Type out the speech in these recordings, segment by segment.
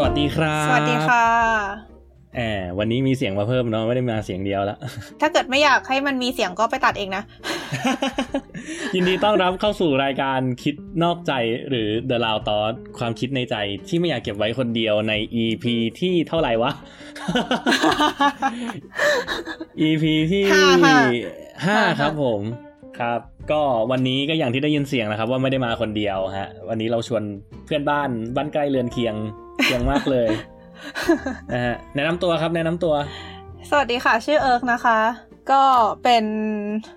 สวัสดีครับสวัสดีค่ะแอบวันนี้มีเสียงมาเพิ่มเนาะไม่ได้มาเสียงเดียวแล้วถ้าเกิดไม่อยากให้มันมีเสียงก็ไปตัดเองนะ ยินดีต้อนรับเข้าสู่รายการคิดนอกใจหรือ The Loud Thought ความคิดในใจที่ไม่อยากเก็บไว้คนเดียวใน EP ที่เท่าไหร่วะ EP ที่ห้าค่ะห้าห้าครับผมครับ ก็วันนี้ก็อย่างที่ได้ยินเสียงนะครับ ว่าไม่ได้มาคนเดียวฮะ วันนี้เราชวนเพื่อนบ้านบ้านใกล้เรือนเคียง เคียงมากเลยนะฮะแนะนำตัวครับ แนะนำตัว สวัสดีค่ะ ชื่อเอิร์กนะคะ ก็เป็น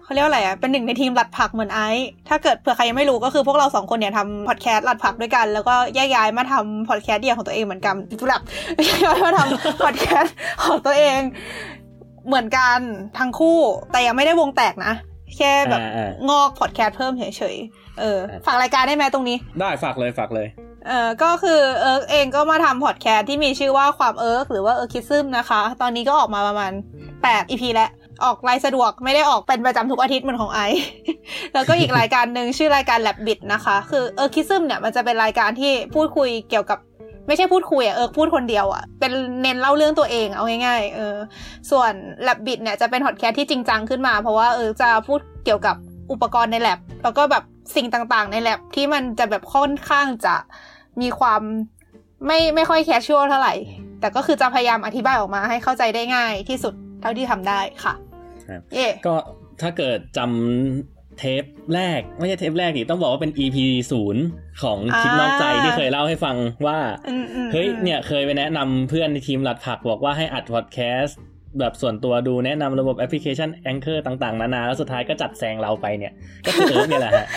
เขาเรียกว่าอะไรอะเป็นหนึ่งในทีมหลัดผักเหมือนไอซ์ถ้าเกิดเผื่อใครยังไม่รู้ก็คือพวกเราสองคนเนี่ยทำพอดแคสต์หลัดผักด้วยกัน แล้วก็แยกย้ายมาทำพอดแคสต์เดี่ยวของตัวเองเหมือนกันทุลับแยกย้ายมาทำพอดแคสต์ของตัวเอง เหมือนกันทั้งคู่ แต่ยังไม่ได้วงแตกนะแค่แบบอ่าอ่างอกพอดแคสต์เพิ่มเฉยๆเอออ่าฝากรายการได้ไหมตรงนี้ ได้ฝากเลยฝากเลย เออก็คือเอิร์กเองก็มาทำพอดแคสต์ที่มีชื่อว่าความเอิร์กหรือว่าเอิร์กคิซึมนะคะ ตอนนี้ก็ออกมาประมาณ8 EP แล้วออกรายสะดวกไม่ได้ออกเป็นประจำทุกอาทิตย์เหมือนของไอซ์ แล้วก็อีกรายการหนึ่งชื่อรายการ Lab Bit นะคะ คือเอิร์กคิซึมเนี่ยมันจะเป็นรายการที่พูดคุยเกี่ยวกับไม่ใช่พูดคุยอะเอิร์กพูดคนเดียวอะเป็นเน้นเล่าเรื่องตัวเองเอาง่ายๆเออส่วน Lab Bit เนี่ยจะเป็นพอดแคสต์ที่จริงจังขึ้นมา เพราะว่าเออจะพูดเกี่ยวกับอุปกรณ์ใน lab แล้วก็แบบสิ่งต่างๆ ใน lab ที่มันจะแบบค่อนข้างจะ มีความไม่ไม่ค่อยแคชชวลเท่าไหร่ แต่ก็คือจะพยายามอธิบายออกมาให้เข้าใจได้ง่ายที่สุดเท่าที่ทำได้ค่ะครับเย่ก็ถ้าเกิดจำเทปแรก ไม่ใช่เทปแรกดิต้องบอกว่าเป็น EP ศูนย์ของคิดนอกใจที่เคยเล่าให้ฟังว่าอืมอืมเฮ้ยเนี่ยเคยไปแนะนำเพื่อนในทีมหลัดผักบอกว่าให้อัดพอดแคสต์ แบบส่วนตัวดูแนะนำระบบแอปพลิเคชัน Anchor ต่างๆ นานา แล้วสุดท้ายก็จัดแซงเราไปเนี่ย ก็คือเอิร์ธเนี่ยแหละฮะ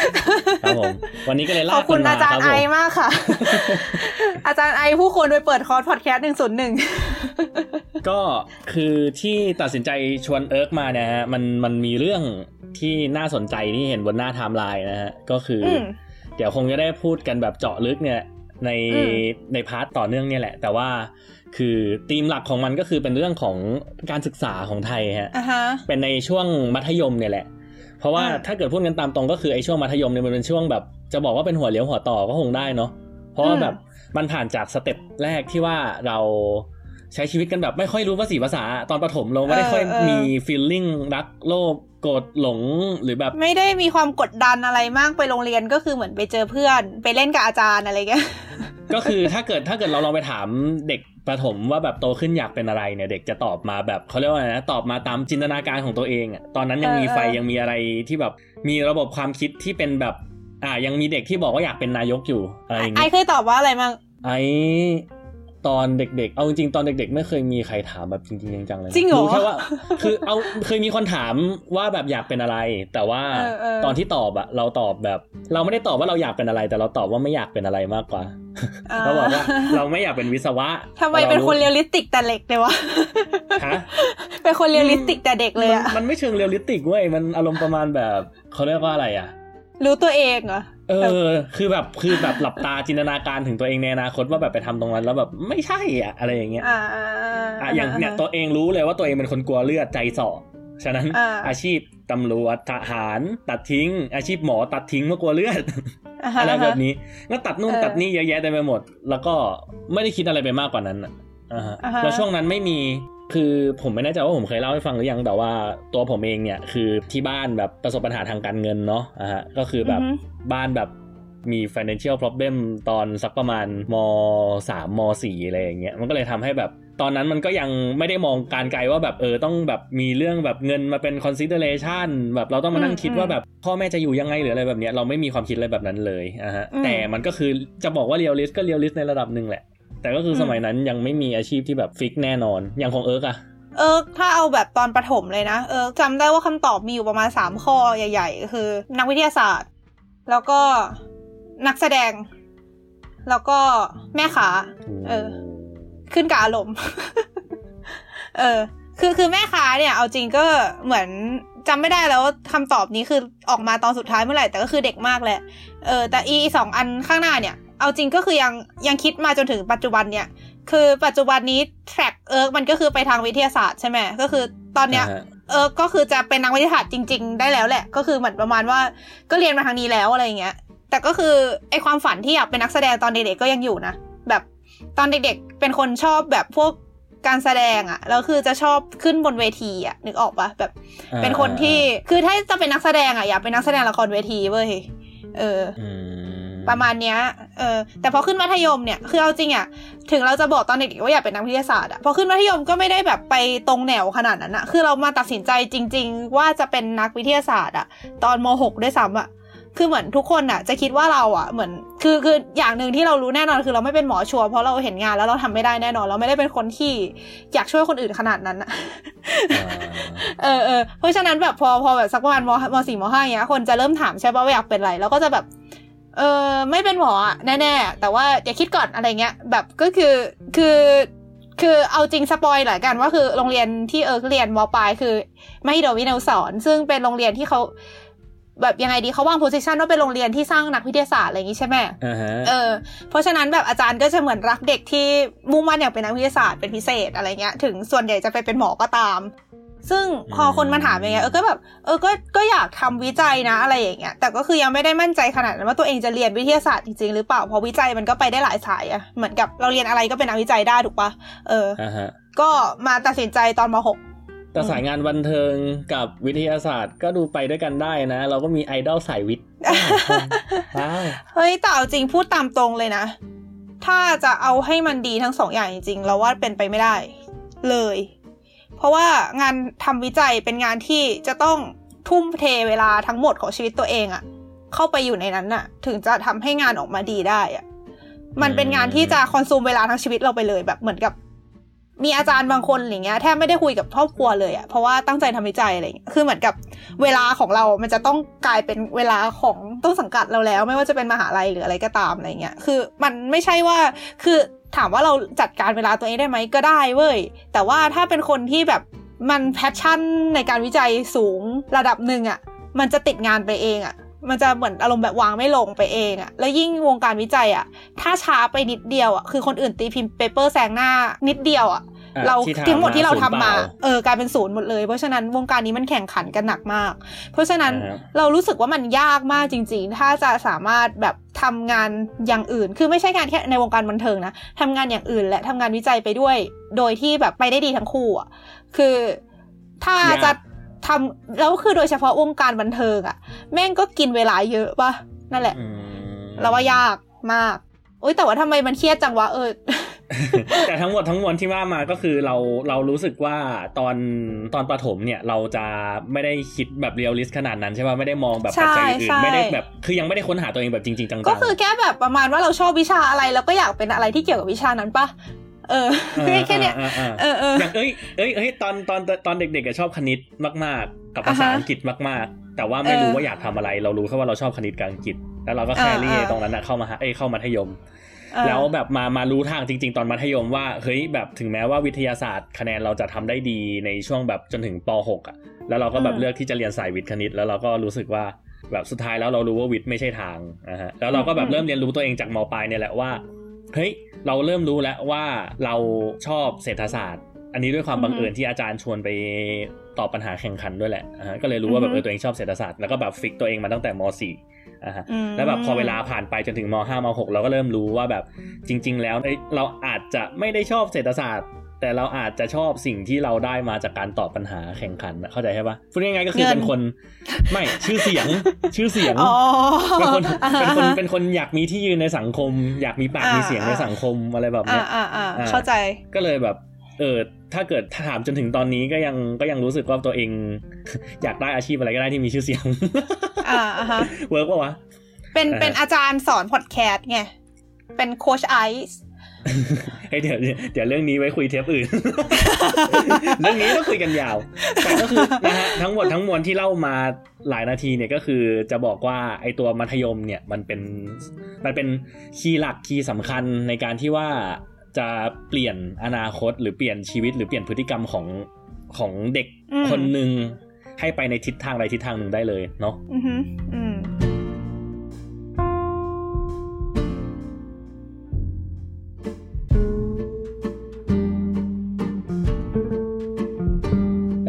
ครับผมวันนี้ก็เลยขลาอกบคคุนณมาอาจารครัย์บไอผมมากค่ะ อาจารย์ไอผู้ควรไปเปิดคอร์สพอดแคสต์หนึ่งศูนย์หนึ่งก็คือที่ตัดสินใจชวนเอิร์กมาเนี่ยฮะมันมันมีเรื่องที่น่าสนใจที่เห็นบนหน้าไทม์ไลน์นะฮะก็คืออมเดี๋ยวคงจะได้พูดกันแบบเจาะลึกเนี่ยในอืมใน part ต่อเนื่องเนี่ยแหละ แต่ว่า คือธีมหลักของมันก็คือเป็นเรื่องของการศึกษาของไทยฮะอะฮะเป็นในช่วงมัธยมเนี่ยแหละ เพราะว่าอ่าถ้าเกิดพูดกันตามตรงก็คือไอ้ช่วงมัธยมเนี่ยมันเป็นช่วงแบบ จะบอกว่าเป็นหัวเลี้ยวหัวต่อก็คงได้เนาะ เพราะว่าแบบมันผ่านจาก step แรกที่ว่าเราใช้ชีวิตกันแบบไม่ค่อยรู้ภาษีภาษาตอนประถมเราไม่ได้ค่อยมี feeling รักโลภโกรธหลงหรือแบบ ไม่ได้มีความกดดันอะไรมากไปโรงเรียนก็คือเหมือนไปเจอเพื่อน ไปเล่นกับอาจารย์อะไรเงี้ยก็คือถ้าเกิดถ้าเกิดเราลองไปถามเด็ก ประถมว่าแบบโตขึ้นอยากเป็นอะไรเนี่ยเด็กจะตอบมาแบบเขาเรียกว่าอะไรนะตอบมาตามจินตนาการของตัวเองอะตอนนั้นยังมีเออไฟเออยังมีอะไรที่แบบมีระบบความคิดที่เป็นแบบ อ่ายังมีเด็กที่บอกว่าอยากเป็นนายกอยู่อะไรอย่างไอเงี้ยเคยตอบว่าอะไรมั่งไอ้ ตอนเด็กๆ เอาจริงๆตอนเด็กๆ ไม่เคยมีใครถามแบบจริงๆจังๆเลยนะจริงเหรอแค่ว่าคือเอาเคยมีคนถามว่าแบบอยากเป็นอะไร แต่ว่าเออเออตอนที่ตอบอะเราตอบแบบ เราไม่ได้ตอบว่าเราอยากเป็นอะไร แต่เราตอบว่าไม่อยากเป็นอะไรมากกว่าเราบอกว่าเราไม่อยากเป็นวิศวะทำไมเป็นคน real istic แต่เด็กเลยวะฮะเป็นคน realistic แต่เด็กเลยอะมันมันไม่เชิง realistic เว้ยมันอารมณ์ประมาณแบบเขาเรียกว่าอะไรอะรู้ตัวเองเหรอ เออ คือแบบคือแบบหลับตาจินตนาการถึงตัวเองในอนาคตว่าแบบไปทำตรงนั้นแล้วแบบไม่ใช่อะอะไรอย่างเงี้ยอ่าอะอย่างเนี่ยตัวเองรู้เลยว่าตัวเองเป็นคนกลัวเลือดใจสอฉะนั้นอ่าอาชีพตำรวจทหารตัดทิ้ง อาชีพหมอตัดทิ้งเพราะกลัวเลือดาฮะอะไรแบบนี้ก็ตัดนู่นเออตัดนี่เยอะแยะเต็มไปหมด แล้วก็ไม่ได้คิดอะไรไปมากกว่านั้นอะอ่าฮะอ่าฮะแล้วช่วงนั้นไม่มี คือผมไม่แน่ใจว่าผมเคยเล่าให้ฟังหรือยังแต่ว่าตัวผมเองเนี่ยคือที่บ้านแบบประสบปัญหาทางการเงินเนาะอ่าฮะก็คือแบบอือฮึบ้านแบบมี financial problem ตอนสักประมาณมสามมสี่อะไรอย่างเงี้ยมันก็เลยทำให้แบบตอนนั้นมันก็ยังไม่ได้มองการไกลว่าแบบเออต้องแบบมีเรื่องแบบเงินมาเป็น consideration แบบเราต้องมานั่งคิดว่าแบบพ่อแม่จะอยู่ยังไงหรืออะไรแบบเนี้ยเราไม่มีความคิดอะไรแบบนั้นเลยอะฮะอืมแต่มันก็คือจะบอกว่า realist ก็ realist ในระดับหนึ่งแหละ แต่ก็คืออมสมัยนั้นยังไม่มีอาชีพที่แบบ fix แน่นอน อย่างของเอิร์กอะเออถ้าเอาแบบตอนประถมเลยนะ เออจำได้ว่าคำตอบมีอยู่ประมาณสามข้อใหญ่ ๆ คือ นักวิทยาศาสตร์ แล้วก็นักแสดง แล้วก็แม่ค้าเออ ขึ้นกับอารมณ์ เออ คือคือแม่ค้าเนี่ย เอาจริงก็เหมือนจำไม่ได้แล้วว่าคำตอบนี้คือออกมาตอนสุดท้ายเมื่อไหร่แต่ก็คือเด็กมากแหละ เออ แต่อีสองอันข้างหน้าเนี่ย เอาจริงก็คือยังยังคิดมาจนถึงปัจจุบันเนี่ยคือปัจจุบันนี้ track เอิร์กมันก็คือไปทางวิทยาศาสตร์ใช่ไหมก็คือตอนเนี้ยอ่าฮะเออก็คือจะเป็นนักวิทยาศาสตร์จริง ๆ ได้แล้วแหละ ก็คือเหมือนประมาณว่าก็เรียนมาทางนี้แล้วอะไรอย่างเงี้ย แต่ก็คือไอความฝันที่อยากเป็นนักแสดงตอนเด็กๆก็ยังอยู่นะแบบตอนเด็กๆเป็นคนชอบแบบพวกการแสดงอะแล้วคือจะชอบขึ้นบนเวทีอะนึกออกปะแบบเป็นคนที่คือถ้าจะเป็นนักแสดงอะอยากเป็นนักแสดงละครเวทีเว้ยเอออืม ประมาณเนี้ย เออ แต่พอขึ้นมัธยมเนี่ย คือเอาจริงอะถึงเราจะบอกตอนเด็กๆว่าอยากเป็นนักวิทยาศาสตร์อะพอขึ้นมัธยมก็ไม่ได้แบบไปตรงแนวขนาดนั้นอะคือเรามาตัดสินใจจริง ๆ ว่าจะเป็นนักวิทยาศาสตร์อะตอนม .6 ด้วยซ้ำอะคือเหมือนทุกคนอะจะคิดว่าเราอะเหมือน คือคืออย่างหนึ่งที่เรารู้แน่นอนคือเราไม่เป็นหมอชัวร์เพราะเราเห็นงานแล้วเราทำไม่ได้แน่นอน เราไม่ได้เป็นคนที่อยากช่วยคนอื่นขนาดนั้นอะอ่าเออเออเพราะฉะนั้นแบบพอพอแบบสักประมาณมมสี่มห้าเงี้ยคนจะเริ่มถามใช่ป่ะว่าอยากเป็นอะไร แล้วก็จะแบบ เออไม่เป็นหมออะแน่ๆแต่ว่าอย่าคิดก่อนอะไรเงี้ย แบบก็คือคือคือเอาจริงสปอยหลายกันว่าคือโรงเรียนที่เออเรียนมปลายคือมหิดลวิทยาสอน ซึ่งเป็นโรงเรียนที่เขาแบบยังไงดีเขาวางโพสิชันว่าเป็นโรงเรียนที่สร้างนักวิทยาศาสตร์อะไรอย่างงี้ใช่ไหมอ่าฮะเออ เพราะฉะนั้นแบบอาจารย์ก็จะเหมือนรักเด็กที่มุ่งมั่นอยากเป็นนักวิทยาศาสตร์เป็นพิเศษอะไรเงี้ย ถึงส่วนใหญ่จะไปเป็นหมอก็ตาม ซึ่งพอคนมาถามอย่างเงี้ยเออก็แบบเออก็ก็อยากทำวิจัยนะอะไรอย่างเงี้ยแต่ก็คือยังไม่ได้มั่นใจขนาดนั้นว่าตัวเองจะเรียนวิทยาศาสตร์จริงๆหรือเปล่าเพราะวิจัยมันก็ไปได้หลายสายอะเหมือนกับเราเรียนอะไรก็เป็นนักวิจัยได้ถูกปะเอออ่าฮะก็มาตัดสินใจตอนมหกแต่สายงานบันเทิงกับวิทยาศาสตร์ก็ดูไปด้วยกันได้นะ เราก็มีไอดอลสายวิทย์ว้าวเฮ้ยแต่เอาจริงพูดตามตรงเลยนะ ถ้าจะเอาให้มันดีทั้งสองอย่างจริงๆเราว่าเป็นไปไม่ได้ เลย เพราะว่างานทำวิจัยเป็นงานที่จะต้องทุ่มเทเวลาทั้งหมดของชีวิตตัวเองอะเข้าไปอยู่ในนั้นน่ะ ถึงจะทำให้งานออกมาดีได้อะมันเป็นงานที่จะ consume เวลาทั้งชีวิตเราไปเลยแบบเหมือนกับ มีอาจารย์บางคนอย่างเงี้ยแทบไม่ได้คุยกับครอบครัวเลยอะเพราะว่าตั้งใจทำวิจัยอะไรเงี้ยคือเหมือนกับเวลาของเรา มันจะต้องกลายเป็นเวลาของต้นสังกัดเราแล้ว ไม่ว่าจะเป็นมหาลัยหรืออะไรก็ตามอะไรเงี้ยคือมันไม่ใช่ว่าคือถามว่าเราจัดการเวลาตัวเองได้ไหมก็ได้เว้ยแต่ว่าถ้าเป็นคนที่แบบมัน passion ในการวิจัยสูงระดับหนึ่งอะมันจะติดงานไปเองอะ มันจะเหมือนอารมณ์แบบวางไม่ลงไปเองอะแล้วยิ่งวงการวิจัยอะถ้าช้าไปนิดเดียวอะคือคนอื่นตีพิมพ์เปเปอร์แซงหน้านิดเดียวอะอะเราที่ทำทั้งหมดที่เราทำมาศูนย์เปล่าเออกลายเป็นศูนย์หมดเลย เพราะฉะนั้นวงการนี้มันแข่งขันกันหนักมาก เพราะฉะนั้นอ่าฮะเรารู้สึกว่ามันยากมากจริง ๆ ถ้าจะสามารถแบบทำงานอย่างอื่น คือไม่ใช่งานแค่ในวงการบันเทิงนะทำงานอย่างอื่นและทำงานวิจัยไปด้วย โดยที่แบบไปได้ดีทั้งคู่อะ คือถ้าจะ ทำแล้วคือโดยเฉพาะวงการบันเทิงอะแม่งก็กินเวลาเยอะปะนั่นแหละอืมเราว่ายากมากอุ้ยแต่ว่าทำไมมันเครียดจังวะเออแต่ทั้งหมดทั้งมวลที่ว่ามาก็คือเราเรารู้สึกว่าตอนตอนประถมเนี่ยเราจะไม่ได้คิดแบบเรียลลิสขนาดนั้นใช่ป่ะไม่ได้มองแบบปัจจัยอื่นใช่ไม่ได้แบบคือยังไม่ได้ค้นหาตัวเองแบบจริงๆจังๆก็คือแค่แบบประมาณว่าเราชอบวิชาอะไรแล้วก็อยากเป็นอะไรที่เกี่ยวกับวิชานั้นปะ เอออ่าแค่เนี้ยอ่าอ่าเออเอออย่างเอ้ยเอ้ยเอ้ยตอนตอนตอนเด็กๆอะชอบคณิตมาก ๆ กับภาษาอ่าฮะอังกฤษมากๆ แต่ว่าไม่รู้เออว่าอยากทำอะไร เรารู้แค่ว่าเราชอบคณิตกับอังกฤษ แล้วเราก็แค่อ่าเรียอ่าตรงนั้นอะเข้ามาหาเอ้ยเข้ามัธยมเออแล้วแบบมามารู้ทางจริง ๆ ตอนมัธยมว่าเฮ้ยแบบถึงแม้ว่าวิทยาศาสตร์คะแนนเราจะทำได้ดีในช่วงแบบจนถึงป .6 อะแล้วเราก็แบบอืมเลือกที่จะเรียนสายวิทย์คณิต แล้วเราก็รู้สึกว่าแบบสุดท้ายแล้วเรารู้ว่าวิทย์ไม่ใช่ทางนะฮะแล้วเราก็แบบเริ่มเรียนรู้ตัวเองจากมปลายเนี่ยแหละว่า เฮ้ยเราเริ่มรู้แล้วว่าเราชอบเศรษฐศาสตร์ อันนี้ด้วยความบังเอิญที่อาจารย์ชวนไปตอบปัญหาแข่งขันด้วยแหละอ่าฮะก็เลยรู้ว่าแบบเออตัวเองชอบเศรษฐศาสตร์แล้วก็แบบฟิกตัวเองมาตั้งแต่ม .4 อ่าฮะอืมแล้วแบบพอเวลาผ่านไปจนถึงม .5 ม .6 เราก็เริ่มรู้ว่าแบบจริง ๆ แล้วเอ้ยเราอาจจะไม่ได้ชอบเศรษฐศาสตร์ แต่เราอาจจะชอบสิ่งที่เราได้มาจากการตอบปัญหาแข่งขันน่ะเข้าใจใช่ปะพูดง่ายๆก็คือเงินเป็นคนไม่ชื่อเสียงชื่อเสียงอ๋อเป็นคนเป็นคนเป็นคนอยากมีที่ยืนในสังคม อยากมีปากอ่ามีมีเสียงในสังคมอะไรแบบอ่าเนี้ยอ่าอ่าอ่าเข้าใจก็เลยแบบเออถ้าเกิดถ้าถามจนถึงตอนนี้ก็ยังก็ยังรู้สึกว่าตัวเอง อยากได้อาชีพอะไรก็ได้ที่มีชื่อเสียงอ่าอ่าฮะ work ปะวะเป็นอ่าเป็นอาจารย์สอนพอดแคสต์ไงเป็นโค้ชไอซ์ เฮ้ยเดี๋ยวเดี๋ยวเรื่องนี้ไว้คุยเทปอื่น เรื่องนี้ก็คุยกันยาว แต่ก็คือนะฮะทั้งหมดทั้งมวลที่เล่ามาหลายนาทีเนี่ยก็คือจะบอกว่าไอตัวมัธยมเนี่ยมันเป็นมันเป็นคีย์หลักคีย์สำคัญในการที่ว่าจะเปลี่ยนอนาคตหรือเปลี่ยนชีวิต หรือเปลี่ยนพฤติกรรมของของเด็กอืมคนหนึ่งให้ไปในทิศทางใดทิศทางหนึ่งได้เลยเนาะอือฮึอื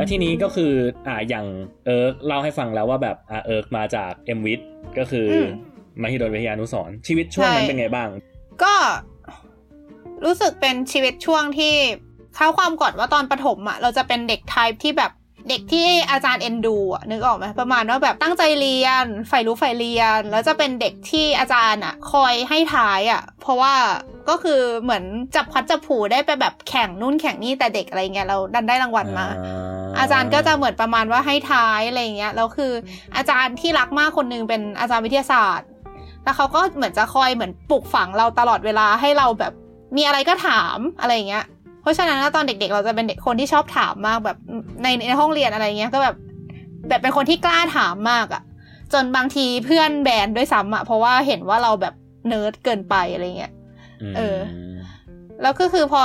แล้วทีนี้ก็คืออ่าอย่างเอิร์กเล่าให้ฟังแล้วว่าแบบอ่าเอิร์กมาจากเอ็มวิทก็คืออมมหิดลวิทยานุสรณ์ชีวิตช่วงนั้นใช่เป็นไงบ้าง ก็รู้สึกเป็นชีวิตช่วงที่เท้าความก่อนว่าตอนประถมอะเราจะเป็นเด็ก type ที่แบบเด็กที่อาจารย์เอ็นดูอะนึกออกไหมประมาณว่าแบบตั้งใจเรียนใฝ่รู้ใฝ่เรียน แล้วจะเป็นเด็กที่อาจารย์อะคอยให้ท้ายอะเพราะว่า ก็คือเหมือนจับพัดจับผูได้ไปแบบแข่งนู่นแข่งนี่แต่เด็กอะไรเงี้ยเราดันได้รางวัลมา อาจารย์ก็จะเหมือนประมาณว่าให้ท้ายอะไรเงี้ยแล้วคืออาจารย์ที่รักมากคนนึงเป็นอาจารย์วิทยาศาสตร์ แล้วเขาก็เหมือนจะคอยเหมือนปลุกฝังเราตลอดเวลาให้เราแบบมีอะไรก็ถามอะไรเงี้ย เพราะฉะนั้นตอนเด็กๆ เราจะเป็นเด็กคนที่ชอบถามมากแบบในในห้องเรียนอะไรเงี้ยก็แบบแบบเป็นคนที่กล้าถามมากอะจนบางทีเพื่อนแบนด้วยซ้ำอะเพราะว่าเห็นว่าเราแบบเนิร์ดเกินไปอะไรเงี้ย เออ แล้วก็คือพอ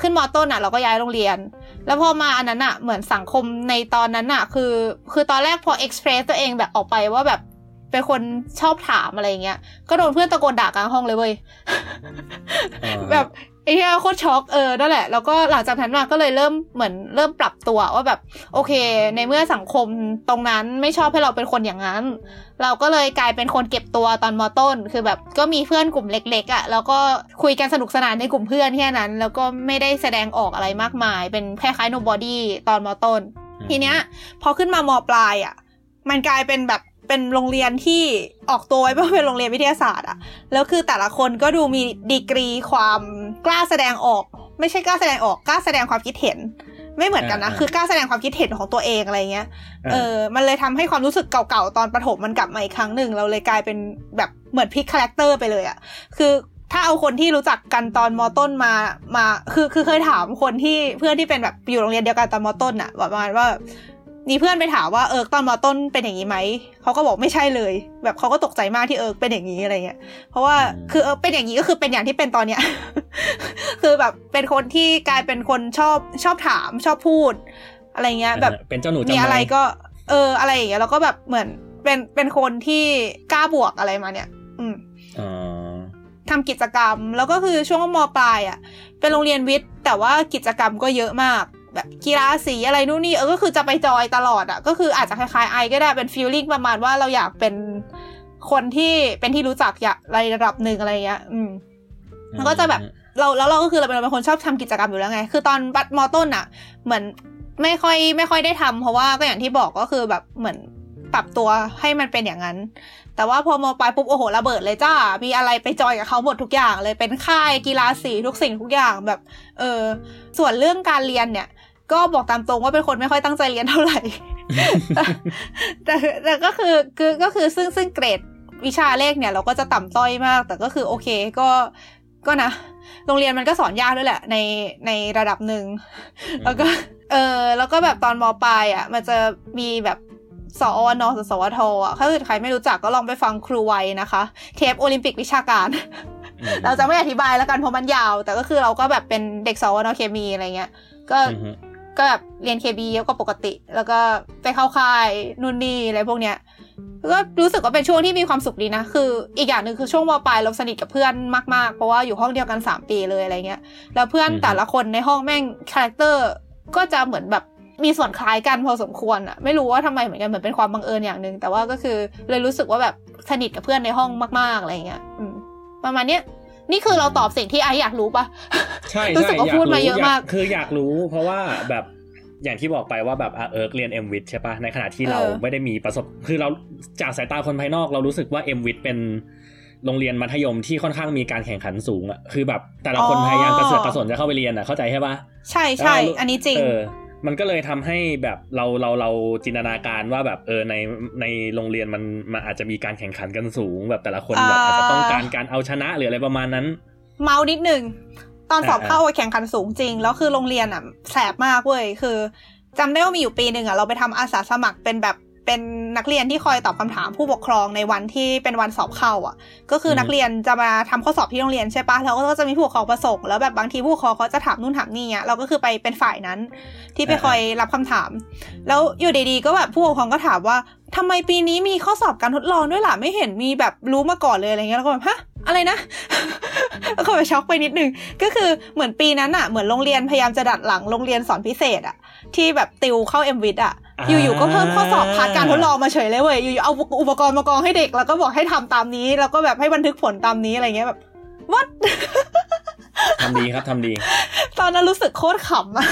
ขึ้นมอต้นอะ เราก็ย้ายโรงเรียน แล้วพอมาอันนั้นอะ เหมือนสังคมในตอนนั้นอะ คือ คือตอนแรกพอ express ตัวเองแบบออกไปว่าแบบเป็นคนชอบถามอะไรเงี้ย ก็โดนเพื่อนตะโกนด่ากลางห้องเลยเว้ย แบบ ไอ้ที่โคตรช็อกเออนั่นแหละ แล้วก็หลังจากนั้นมาก็เลยเริ่มเหมือนเริ่มปรับตัวว่าแบบโอเค ในเมื่อสังคมตรงนั้นไม่ชอบให้เราเป็นคนอย่างนั้น เราก็เลยกลายเป็นคนเก็บตัวตอนมอต้น คือแบบก็มีเพื่อนกลุ่มเล็ก ๆอะ่ะแล้วก็คุยกันสนุกสนานในกลุ่มเพื่อนแค่นั้น แล้วก็ไม่ได้แสดงออกอะไรมากมาย เป็นคล้ายๆ nobody ตอนมอต้น ทีเนี้ย พอขึ้นมามอปลายอะ่ะมันกลายเป็นแบบ เป็นโรงเรียนที่ออกตัวไว้ว่าเป็นโรงเรียนวิทยาศาสตร์อะแล้วคือแต่ละคนก็ดูมีดีกรีความกล้าแสดงออก ไม่ใช่กล้าแสดงออกกล้าแสดงความคิดเห็น ไม่เหมือนกันนะคือกล้าแสดงความคิดเห็นของตัวเองอะไรเงี้ยเออมันเลยทำให้ความรู้สึกเก่าๆตอนประถมมันกลับมาอีกครั้งหนึ่งเราเลยกลายเป็นแบบเหมือนพลิก character ไปเลยอะคือถ้าเอาคนที่รู้จักกันตอนมอต้นมา มา คือ คือเคยถามคนที่เพื่อนที่เป็นแบบอยู่โรงเรียนเดียวกันตอนมอต้นอะประมาณว่า มีเพื่อนไปถามว่าเอิร์กตอนมอต้นเป็นอย่างนี้ไหมเขาก็บอกไม่ใช่เลย แบบเขาก็ตกใจมากที่เอิร์กเป็นอย่างนี้อะไรเงี้ยเพราะว่าคือเอิร์กเป็นอย่างนี้ก็คือเป็นอย่างที่เป็นตอนเนี้ยคือแบบเป็นคนที่กลายเป็นคนชอบชอบถามชอบพูด อะไรเงี้ย แบบเป็นเจ้าหนูมีอะไรก็ เอออะไรอย่างเงี้ยแล้วก็แบบเหมือนเป็นเป็นคนที่กล้าบวกอะไรมาเนี่ย อืมทำกิจกรรมแล้วก็คือช่วงมปลายอะ เป็นโรงเรียนวิทย์ แต่ว่ากิจกรรมก็เยอะมาก แบบกีฬาสีอะไรนู่นนี่เออก็คือจะไปจอยตลอดอะ่ะก็คืออาจจะคล้ายๆไอก็ได้เป็นฟีลลิ่งประมาณว่าเราอยากเป็นคนที่เป็นที่รู้จักอยากระดับหนึ่งอะไรเงี้ย อืมมันก็จะแบบเราแล้วเราก็คือเราเป็นคนชอบทำกิจกรรมอยู่แล้วไง คือตอนบัตมอต้นอะ่ะเหมือนไม่ค่อยไม่ค่อยได้ทำเพราะว่าก็อย่างที่บอกก็คือแบบเหมือนปรับตัวให้มันเป็นอย่างนั้น แต่ว่าพอมปลายปุ๊บโอ้โหระเบิดเลยจ้า มีอะไรไปจอยกับเขาหมดทุกอย่างเลยเป็นค่ายกีฬาสีทุกสิ่งทุกอย่างแบบ เออส่วนเรื่องการเรียนเนี่ย ก็บอกตามตรงว่าเป็นคนไม่ค่อยตั้งใจเรียนเท่าไหร่ แต่แต่ก็คือคือก็คือซึ่งซึ่งเกรดวิชาเลขเนี่ย เราก็จะต่ำต้อยมาก แต่ก็คือโอเคก็ก็นะ โรงเรียนมันก็สอนยากด้วยแหละ ในในระดับหนึ่ง แล้วก็ เออแล้วก็แบบตอนมปลายอะ มันจะมีแบบสอวนสสวทอะถ้าเกิดใครไม่รู้จักก็ลองไปฟังครูไว้นะคะ เทปโอลิมปิกวิชาการ เราจะไม่อธิบายแล้วกันเพราะมันยาว แต่ก็คือเราก็แบบเป็นเด็กสอวนเคมีอะไรเงี้ย ก็ ก็แบบเรียนเคบีเยอะกว่าปกติ แล้วก็ไปเข้าค่ายนู่นนี่อะไรพวกเนี้ยก็รู้สึกว่าเป็นช่วงที่มีความสุขดีนะ คือ อีกอย่างหนึ่งคือช่วงมปลายเราสนิทกับเพื่อนมากๆ เพราะว่าอยู่ห้องเดียวกันสามปีเลยอะไรเงี้ย แล้วเพื่อนแต่ละคนในห้องแม่ง character ก็จะเหมือนแบบมีส่วนคล้ายกันพอสมควรอะไม่รู้ว่าทำไมเหมือนกันเหมือนเป็นความบังเอิญอย่างหนึ่งแต่ว่าก็คือเลยรู้สึกว่าแบบสนิทกับเพื่อนในห้องมากๆอะไรเงี้ยประมาณเนี้ย นี่คือเราตอบสิ่งที่ไออยากรู้ปะใช่รู้สึกว่าพูดมาเยอะมาก คืออยากรู้ เพราะว่าแบบอย่างที่บอกไปว่าแบบเอิร์กเรียนเอ็มวิทใช่ปะในขณะที่เราไม่ได้มีประสบ คือเราจากสายตาคนภายนอกเรารู้สึกว่าเอ็มวิทเป็นโรงเรียนมัธยมที่ค่อนข้างมีการแข่งขันสูงอะคือแบบแต่ละคนพยายามกระเสือกกระสนจะเข้าไปเรียนอะเข้าใจใช่ปะใช่ใช่อันนี้จริงเออ มันก็เลยทำให้แบบเราเราเราจินตนาการว่าแบบเออในในโรงเรียนมันมันอาจจะมีการแข่งขันกันสูง แบบแต่ละคนแบบอาจจะต้องการการเอาชนะหรืออะไรประมาณนั้น เมานิดหนึ่งตอนสอบเข้าแข่งขันสูงจริงแล้วคือโรงเรียนอะแสบมากเว้ยคือจำได้ว่ามีอยู่ปีหนึ่งอะเราไปทำอาสาสมัครเป็นแบบ เป็นนักเรียนที่คอยตอบคำถามผู้ปกครองในวันที่เป็นวันสอบเข้าอะ ก็คือนักเรียนจะมาทำข้อสอบที่โรงเรียนใช่ปะแล้วก็จะมีผู้ปกครองประสงค์แล้วแบบบางทีผู้ปกครองเขาจะถามนู่นถามนี่อะเราก็คือไปเป็นฝ่ายนั้น ที่ไปคอยรับคำถาม แล้วอยู่ดีๆก็แบบผู้ปกครองก็ถามว่าทำไมปีนี้มีข้อสอบการทดลองด้วยล่ะไม่เห็นมีแบบรู้มาก่อนเลยอะไรเงี้ยแล้วก็แบบฮะ อะไรนะแล้วก็ไปช็อกไปนิดนึง ก็คือเหมือนปีนั้นอะเหมือนโรงเรียนพยายามจะดัดหลังโรงเรียนสอนพิเศษอะที่แบบติวเข้าเอ็มวิทอะอยู่ๆก็เพิ่มข้อสอบ part การทดลองมาเฉยเลยเว้ยอยู่ๆเอาอุปกรณ์มากองให้เด็กแล้วก็บอกให้ทำตามนี้ แล้วก็แบบให้บันทึกผลตามนี้อะไรเงี้ยแบบวัดทำดีครับทำดี ตอนนั้นรู้สึกโคตรขำอะ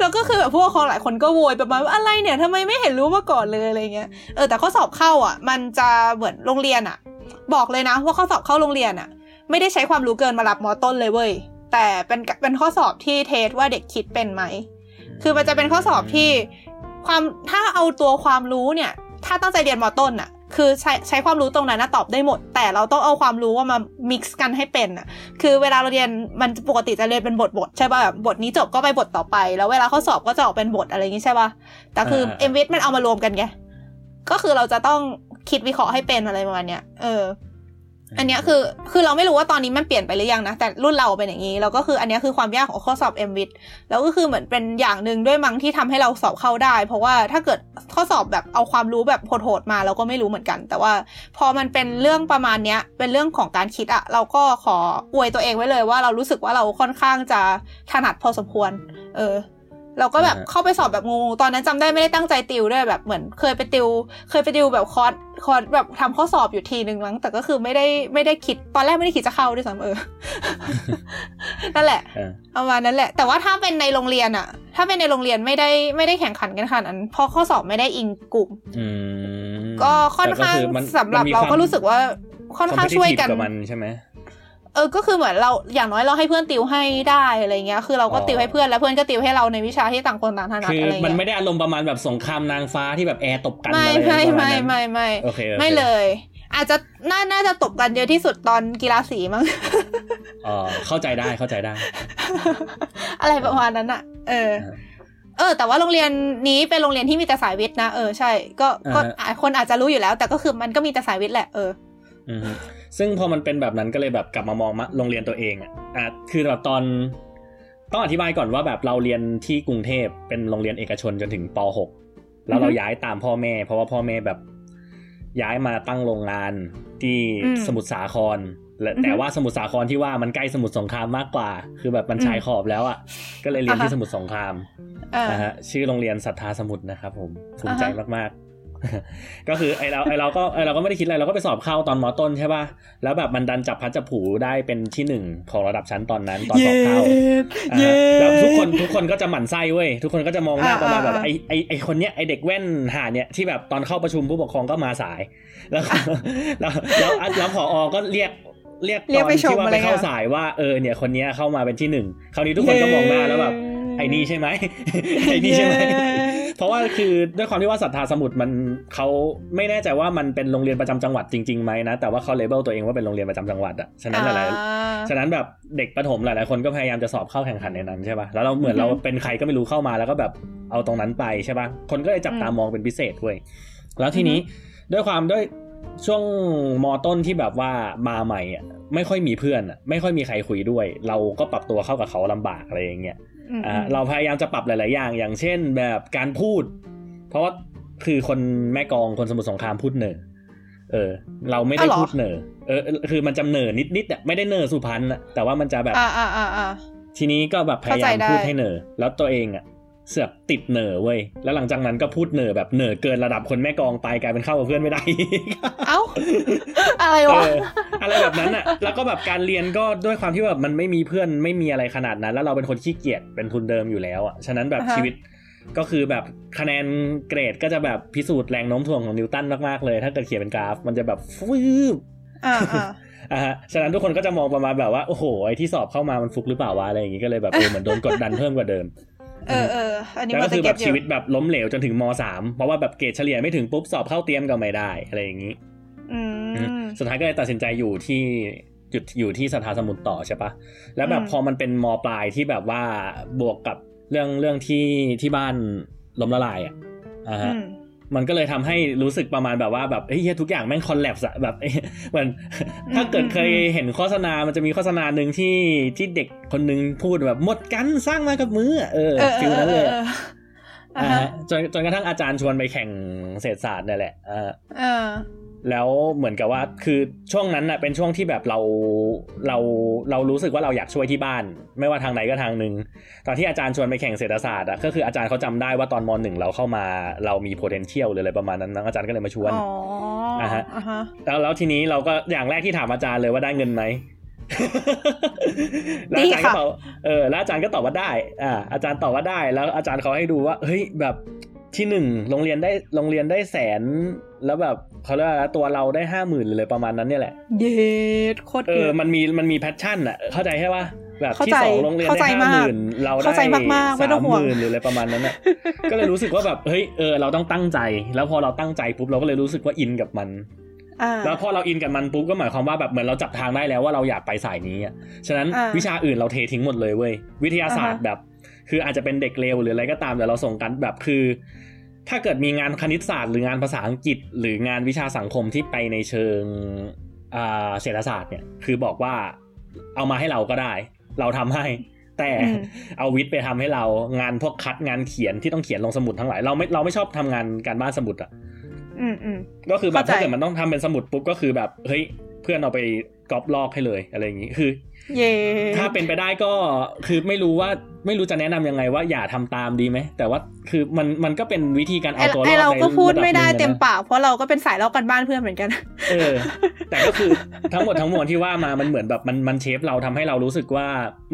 แล้วก็คือแบบผู้ปกครองหลายคนก็โวยประมาณว่าอะไรเนี่ยทำไมไม่เห็นรู้มาก่อนเลยอะไรเงี้ยเออแต่ข้อสอบเข้าอะ มันจะเหมือนโรงเรียนอะ บอกเลยนะว่าข้อสอบเข้าโรงเรียนอะไม่ได้ใช้ความรู้เกินมารับมอต้นเลยเว้ย แต่เป็นเป็นข้อสอบที่เทสว่าเด็กคิดเป็นไหม คือมันจะเป็นข้อสอบที่ความถ้าเอาตัวความรู้เนี่ย ถ้าตั้งใจเรียนมอต้นอะคือใช้ใช้ความรู้ตรงนั้นนะตอบได้หมด แต่เราต้องเอาความรู้ว่ามา mix กันให้เป็นอะคือเวลาเราเรียนมันปกติจะเรียนเป็นบทบทใช่ป่ะแบบบทนี้จบก็ไปบทต่อไป แล้วเวลาข้อสอบก็จะออกเป็นบทอะไรอย่างงี้ใช่ป่ะแต่คืออ่าเอ็มวิทมันเอามารวมกันไงก็คือเราจะต้อง คิดวิเคราะห์ให้เป็นอะไรประมาณเนี้ยเออ อันเนี้ยคือ คือเราไม่รู้ว่าตอนนี้มันเปลี่ยนไปหรือยังนะ แต่รุ่นเราเป็นอย่างนี้แล้วก็คืออันเนี้ยคือความยากของข้อสอบ m w i t แล้วก็คือเหมือนเป็นอย่างหนึ่งด้วยมั้งที่ทำให้เราสอบเข้าได้ เพราะว่าถ้าเกิดข้อสอบแบบเอาความรู้แบบโหดๆมาเราก็ไม่รู้เหมือนกัน แต่ว่าพอมันเป็นเรื่องประมาณเนี้ย เป็นเรื่องของการคิดอะเราก็ขออวยตัวเองไว้เลยว่าเรารู้สึกว่าเราค่อนข้างจะถนัดพอสมควร เออ เราก็แบบอ่าฮะเข้าไปสอบแบบงงๆตอนนั้นจำได้ไม่ได้ตั้งใจติวด้วยแบบเหมือนเคยไปติว เคยไปติวแบบคอร์สคอร์สแบบทำข้อสอบอยู่ทีนึงมั้งแต่ก็คือไม่ได้ไม่ได้คิดตอนแรกไม่ได้คิดจะเข้าด้วยซ้ำเออนั่นแหละเออประมาณนั้นแหละ แต่ว่าถ้าเป็นในโรงเรียนอะถ้าเป็นในโรงเรียนไม่ได้ไม่ได้แข่งขันกันขนาดนั้นเพราะข้อสอบไม่ได้อิงกลุ่มอืมก็ค่อนข้างแต่ก็คือมันสำหรับมันมีเราความก็รู้สึกว่าค่อนข้างช่วยกัน competitive กับมันใช่ไหม เออก็คือเหมือนเราอย่างน้อยเราให้เพื่อนติวให้ได้อะไรเงี้ย คือเราก็อ๋อติวให้เพื่อนแล้วเพื่อนก็ติวให้เราในวิชาที่ต่างคนต่างถนัดคืออะไรมันเงี้ยไม่ได้อารมณ์ประมาณแบบสงครามนางฟ้าที่แบบแอร์ตบกันไม่อะไรไม่ประาณไม่นั้นไม่ไม่โอเคโอเคไม่เลย อาจจะน่าน่าจะตบกันเยอะที่สุดตอนกีฬาสีมั้งอ๋อเข้าใจได้เข้าใจได้ อะไรประมาณนั้นอะเอออ่าเออแต่ว่าโรงเรียนนี้เป็นโรงเรียนที่มีแต่สายวิทย์นะเออใช่ ก็ก็อ่าฮะอะคนอาจจะรู้อยู่แล้ว แต่ก็คือมันก็มีแต่สายวิทย์แหละเอออือฮึ ซึ่งพอมันเป็นแบบนั้นก็เลยแบบกลับมามองมาโรงเรียนตัวเองอะอะคือแบบตอนต้องอธิบายก่อนว่าแบบเราเรียนที่กรุงเทพเป็นโรงเรียนเอกชนจนถึงป .6 แล้วเราอือฮึย้ายตามพ่อแม่ เพราะว่าพ่อแม่แบบย้ายมาตั้งโรงงานที่อืมสมุทรสาครและอือฮึแต่ว่าสมุทรสาครที่ว่ามันใกล้สมุทรสงครามมากกว่า คือแบบมันอืมชายขอบแล้วอะก็เลยเรียนที่อ่าฮะสมุทรสงครามเออนะฮะชื่อโรงเรียนศรัทธาสมุทรนะครับผมภูมิใจอ่าฮะมากๆ ก็คือไอเราไอเราก็ไอเราก็ไม่ได้คิดอะไรเราก็ไปสอบเข้าตอนมอต้นใช่ป่ะแล้วแบบมันดันจับพลัดจับผลูได้เป็นที่หนึ่งของระดับชั้นตอนนั้นตอนสอบเข้าอ่าเย้ฮะแล้วทุกคนทุกคนก็จะหมั่นไส้เว้ยทุกคนก็จะมองหน้าอ่าประมาณแบบอ่าไอไอไอคนเนี้ยไอเด็กแว่นหาเนี่ยที่แบบตอนเข้าประชุมผู้ปกครองก็มาสาย แล้วก็แล้วแล้วแล้วผอก็เรียกเรียกเรียกตอนไปชมที่ว่าอะไรไปเข้าเงี้ยสายว่าเออเนี่ยคนเนี้ยเข้ามาเป็นที่หนึ่งคราวนี้ทุกคนก็มองหน้าแล้วแบบ ไอ้นี่ใช่ไหมไอ้นี่ใช่ไหมเย้เพราะว่าคือด้วยความที่ว่าศรัทธาสมุทรมันเขาไม่แน่ใจว่ามันเป็นโรงเรียนประจำจังหวัดจริงๆไหมนะแต่ว่าเขาเลเบลตัวเองว่าเป็นโรงเรียนประจำจังหวัดอะฉะนั้นหลายอ่าๆฉะนั้นแบบเด็กประถมหลายๆคนก็พยายามจะสอบเข้าแข่งขันในนั้นใช่ป่ะแล้วเราเหมือนอือฮึเราเป็นใครก็ไม่รู้เข้ามาแล้วก็แบบเอาตรงนั้นไปใช่ป่ะคนก็เลยจับตามองเป็นพิเศษเว้ยแล้วทีนี้ด้วยความด้วยช่วงมอต้นที่แบบว่ามาใหม่อะไม่ค่อยมีเพื่อนอะไม่ค่อยมีใครคุยด้วย เราก็ปรับตัวเข้ากับเขาลำบากอะไรอย่างเงี้ยอืมอ่า เราพยายามจะปรับหลาย ๆ อย่าง อย่างเช่นแบบการพูด เพราะว่าคือคนแม่กลองคนสมุทรสงครามพูดเหนอเออ เราไม่ได้อ้าวเหรอพูดเหนอเออ คือมันจำเหนอนิดๆอะไม่ได้เหนอสุพรรณอะแต่ว่ามันจะแบบอ่าอ่าอ่าอ่าทีนี้ก็แบบพยายามเข้าใจได้พูดให้เหนอแล้วตัวเองอะ เสือกติดเหนอเว้ย แล้วหลังจากนั้นก็พูดเหนอแบบเหนอเกินระดับคนแม่กลองไปกลายเป็นเข้ากับเพื่อนไม่ได้ เอ้า อะไรเอวะออะไรแบบนั้นอะแล้วก็แบบการเรียนก็ด้วยความที่แบบมันไม่มีเพื่อนไม่มีอะไรขนาดนั้น แล้วเราเป็นคนขี้เกียจเป็นทุนเดิมอยู่แล้วอะฉะนั้นแบบอ่าฮะชีวิตก็คือแบบคะแนนเกรดก็จะแบบพิสูจน์แรงโน้มถ่วงของนิวตันมากๆเลย ถ้าเกิดเขียนเป็นกราฟ มันจะแบบฟืบอ่าอ่าอะฮะฉะนั้นทุกคนก็จะมองประมาณแบบว่าโอ้โหไอที่สอบเข้ามามันฟุกหรือเปล่าวะอะไรอย่างงี้ก็เลยแบบเออเหมือนโดนกดดันเพิ่มกว่าเดิม เออเอออันนี้แล้วมัก็นจะคือแบเก็บบอชียู่วิตแบบล้มเหลวจนถึงมสามเพราะว่าแบบเกรดเฉลี่ยไม่ถึงปุ๊บสอบเข้าเตรียมก็ไม่ได้อะไรอย่างนี้อืมสุดท้ายก็เลยตัดสินใจอยู่ที่จุดอยู่ที่สถาสมุทรต่อใช่ปะแล้วแบบอืมพอมันเป็นมปลายที่แบบว่าบวกกับเรื่องเรื่องที่ที่บ้านล้มละลายอะอ่าอืฮะ มมันก็เลยทำให้รู้สึกประมาณแบบว่าแบบเฮ้ยทุกอย่างแม่ง collapse อะแบบเอ้ยเหมือนถ้าเกิดเคยเห็นโฆษณา มันจะมีโฆษณาหนึ่งที่ที่เด็กคนหนึ่งพูดแบบหมดกันสร้างมากับมืออะเออเออเอ feel อนั้นเอเลยออะเอออ่าอ่าฮะฮะจนจนกระทั่งอาจารย์ชวนไปแข่งเศรษฐศาสตร์เนี่ยแหละอ่าเออ แล้วเหมือนกับว่าคือช่วงนั้นน่ะเป็นช่วงที่แบบเราเราเรารู้สึกว่าเราอยากช่วยที่บ้าน ไม่ว่าทางไหนก็ทางหนึ่งตอนที่อาจารย์ชวนไปแข่งเศรษฐศาสตร์อะก็คืออาจารย์เขาจำได้ว่าตอนมหนึ่งเราเข้ามาเรามี potential หรืออะไรประมาณนั้นนะอาจารย์ก็เลยมาชวนอ๋ออ่าฮะอ่าฮะแล้วแล้วทีนี้เราก็อย่างแรกที่ถามอาจารย์เลยว่าได้เงินไหมแล้วอาจารย์ก็ตอบเออแล้วอาจารย์ก็ตอบว่าได้อ่าอาจารย์ตอบว่าได้ แล้วอาจารย์เขาให้ดูว่าเฮ้ยแบบ ที่หนึ่งโรงเรียนได้โรงเรียนได้แสนแล้วแบบเขาเรียกว่าตัวเราได้ห้าหมื่นเลยประมาณนั้นเนี่ยแหละ เย็ดโคตรเอเยออะมันมีมันมี passion อะเข้าใจใช่ปะแบบเข้าที่ใจสองโรงเรียนเข้าใจได้ห้ามากหมื่นเราได้เข้าใจมากๆไม่สาต้องมห่วหงมื่นหรืออะไรประมาณนั้นอะก็เลยรู้สึกว่าแบบเฮ้ยเออเราต้องตั้งใจ แล้วพอเราตั้งใจปุ๊บเราก็เลยรู้สึกว่าอินกับมันอ่าแล้วพอเราอินกับมันปุ๊บก็หมายความว่าแบบเหมือนเราจับทางได้แล้วว่าเราอยากไปสายนี้อะฉะนั้นอ่าวิชาอื่นเราเททิ้งหมดเลยเว้ยวิทยาศาสตร์อ่าฮะแบบ คืออาจจะเป็นเด็กเลวหรืออะไรก็ตามแต่เราส่งกันแบบคือ ถ้าเกิดมีงานคณิตศาสตร์หรืองานภาษาอังกฤษ หรืองานวิชาสังคมที่ไปในเชิงอ่าเศรษฐศาสตร์เนี่ยคือบอกว่าเอามาให้เราก็ได้ เราทำให้ แต่อืมเอาวิทย์ไปทำให้เรางานพวกคัดงานเขียนที่ต้องเขียนลงสมุดทั้งหลายเราไม่เราไม่ชอบทำงานการบ้านสมุดอะอืมอืมก็คือแบบเข้าใจถ้าเกิดมันต้องทำเป็นสมุดปุ๊บก็คือแบบเฮ้ยเพื่อนเอาไปก๊อปลอกให้เลยอะไรอย่างงี้คือเย่ถ้าเป็นไปได้ก็คือไม่รู้ว่า ไม่รู้จะแนะนำยังไงว่าอย่าทำตามดีไหมแต่ว่าคือมันมันก็เป็นวิธีการไอ้เอาตัวรอดไอในเราก็พูดระบไม่ได้หนึ่งอะนะเต็มปากเพราะเราก็เป็นสายลอกกันบ้านเพื่อนเหมือนกัน เออ แต่ก็คือทั้งหมดทั้งมวลที่ว่ามามันเหมือนแบบมันมันเชฟเราทำให้เรารู้สึกว่า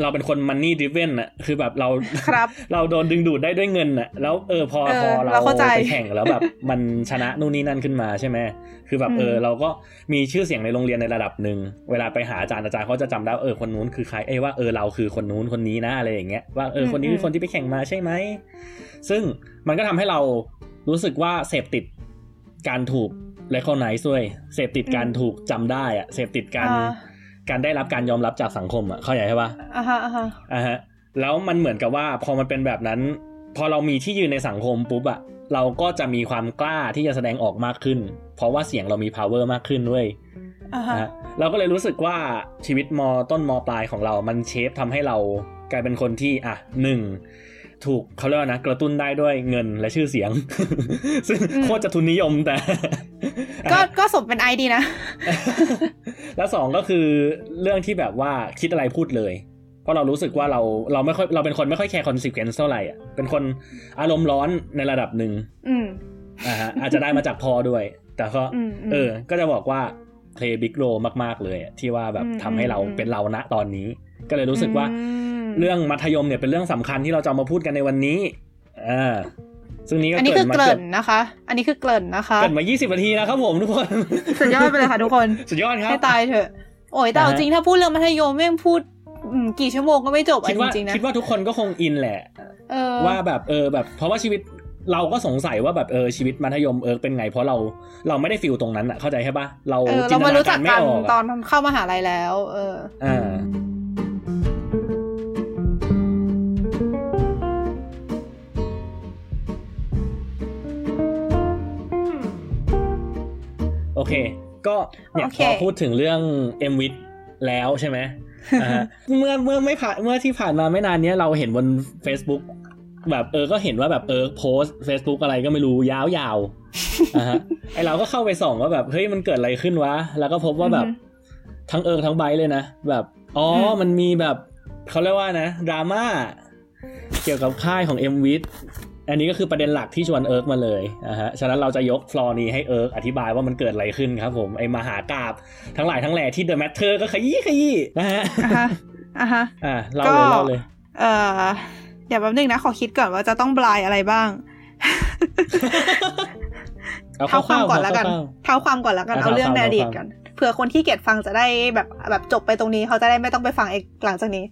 เราเป็นคนมันนี่ด i เ e นอะคือแบบเราครับ เราโดนดึงดูดได้ด้วยเงินอะแล้วเออพอเออพอเราเราเข้าใจไปแข่งแล้วแบบมันชนะนู่นนี่นั่นขึ้นมาใช่ไหมคือแบบอืมเออเราก็มีชื่อเสียงในโรงเรียนในระดับหนึ่งเวลาไปหาอาจารย์อาจารย์เขาจะจำได้ว่าเออคนนู้นคือใครเอ้ยว่าเออเราคือคนนู้นคนนี้นะอะไรอย่างเงี้ยว่าเออคนนี้คือคนที่ไปแข่งมาใช่ไหม ซึ่งมันก็ทำให้เรารู้สึกว่าเสพติดการถูก recognize ด้วย เสพติดการถูกจำได้อะเสพติดการอ่าการได้รับการยอมรับจากสังคมอะเข้าใจใช่ปะอ่าฮะอ่าฮะอ่าฮะแล้วมันเหมือนกับว่าพอมันเป็นแบบนั้น พอเรามีที่ยืนในสังคมปุ๊บอะเราก็จะมีความกล้าที่จะแสดงออกมากขึ้น เพราะว่าเสียงเรามี power มากขึ้นด้วยอ่านะฮะฮะเราก็เลยรู้สึกว่าชีวิตมต้นมปลายของเรา มันเชฟทำให้เรา กลายเป็นคนที่อะหนึ่งถูกเขาเรียกว่านะกระตุ้นได้ด้วยเงินและชื่อเสียง ซึ่งโคตรจะทุนนิยมแต่ ก็ก็สมเป็นไอดีนะ แล้วสองก็คือเรื่องที่แบบว่าคิดอะไรพูดเลย เพราะเรารู้สึกว่าเราเราไม่ค่อยเราเป็นคนไม่ค่อย care consequence เท่าไหร่อะเป็นคนอารมณ์ร้อนในระดับหนึ่งอืมอ่าฮะอาจจะได้มาจากพ่อด้วย แต่ก็อืมอืมเออ ก็จะบอกว่า play big role มาก ๆ เลยอะที่ว่าแบบอืมทำให้เราอืมเป็นเราณตอนนี้ ก็เลยรู้สึกว่าอืม เรื่องมัธยมเนี่ยเป็นเรื่องสำคัญที่เราจะเอามาพูดกันในวันนี้อ่าซึ่งนี้ก็อันนี้เกิคือดมาเกเกืริ่อบนนะคะ อันนี้คือเกริ่นนะคะ เกิดมา 20 นาทีแล้วครับผมทุกคน สุดยอดไปเลยค่ะทุกคน สุดยอดครับ ให้ตายเถอะ โอ้ยแต่เอาอ่าฮะจริงถ้าพูดเรื่องมัธยมแม่งพูดอืมกี่ชั่วโมงก็ไม่จบอะคิดจว่าริงๆนะคิดว่าทุกคนก็คงอินแหละเออว่าแบบเออแบบเพราะว่าชีวิตเราก็สงสัยว่าแบบเออชีวิตมัธยมเออเป็นไงเพราะเราเราไม่ได้ฟิลตรงนั้นอะเข้าใจใช่ปะเราเออจิเรานตมานารู้จักากรไม่กันออกตออะนเข้ามหาลัยแล้ว เออ อ่าโอเค ก็เนี่ยโอเคพอพูดถึงเรื่อง m w i t แล้วใช่ไหมอ่าฮะเมื่อเมื่อไม่ผ่านเมื่อที่ผ่านมาไม่นานเนี้ยเราเห็นบน Facebook แบบเออก็เห็นว่าแบบเออโพสต์ Facebook อะไรก็ไม่รู้ยาวๆอ่าฮะไอเราก็เข้าไปส่องว่าแบบเฮ้ยมันเกิดอะไรขึ้นวะ แล้วก็พบว่าแบบอือฮึทั้งเอิร์กทั้งไบร์ทเลยนะ แบบอ๋ออมมันมีแบบเขาเรียกว่านะดราม่าเกี่ยวกับค่ายของ m w i t อันนี้ก็คือประเด็นหลักที่ชวนเอิร์กมาเลยนะฮะ ฉะนั้นเราจะยกฟลอร์นี้ให้เอิร์กอธิบายว่ามันเกิดอะไรขึ้นครับผม ไอมหากาพย์ทั้งหลายทั้งแหล่ที่ The MATTER ก็ขยี้ขยี้นะฮะ อะฮะ อะฮะอ่าเล่าเลยเล่าเลย เออเดี๋ยวแป๊บนึงนะ ขอคิดก่อนว่าจะต้องบรรยายอะไรบ้างเอาเท้าความก่อนแล้วกันคร่าวเท้าความก่อนแล้วกันอะเอาเรื่องเท้าในความอดีตเท้าความกันเผื่อคนขี้เกียจฟังจะได้แบบแบบจบไปตรงนี้เขาจะได้ไม่ต้องไปฟังเอิร์กหลังจากนี้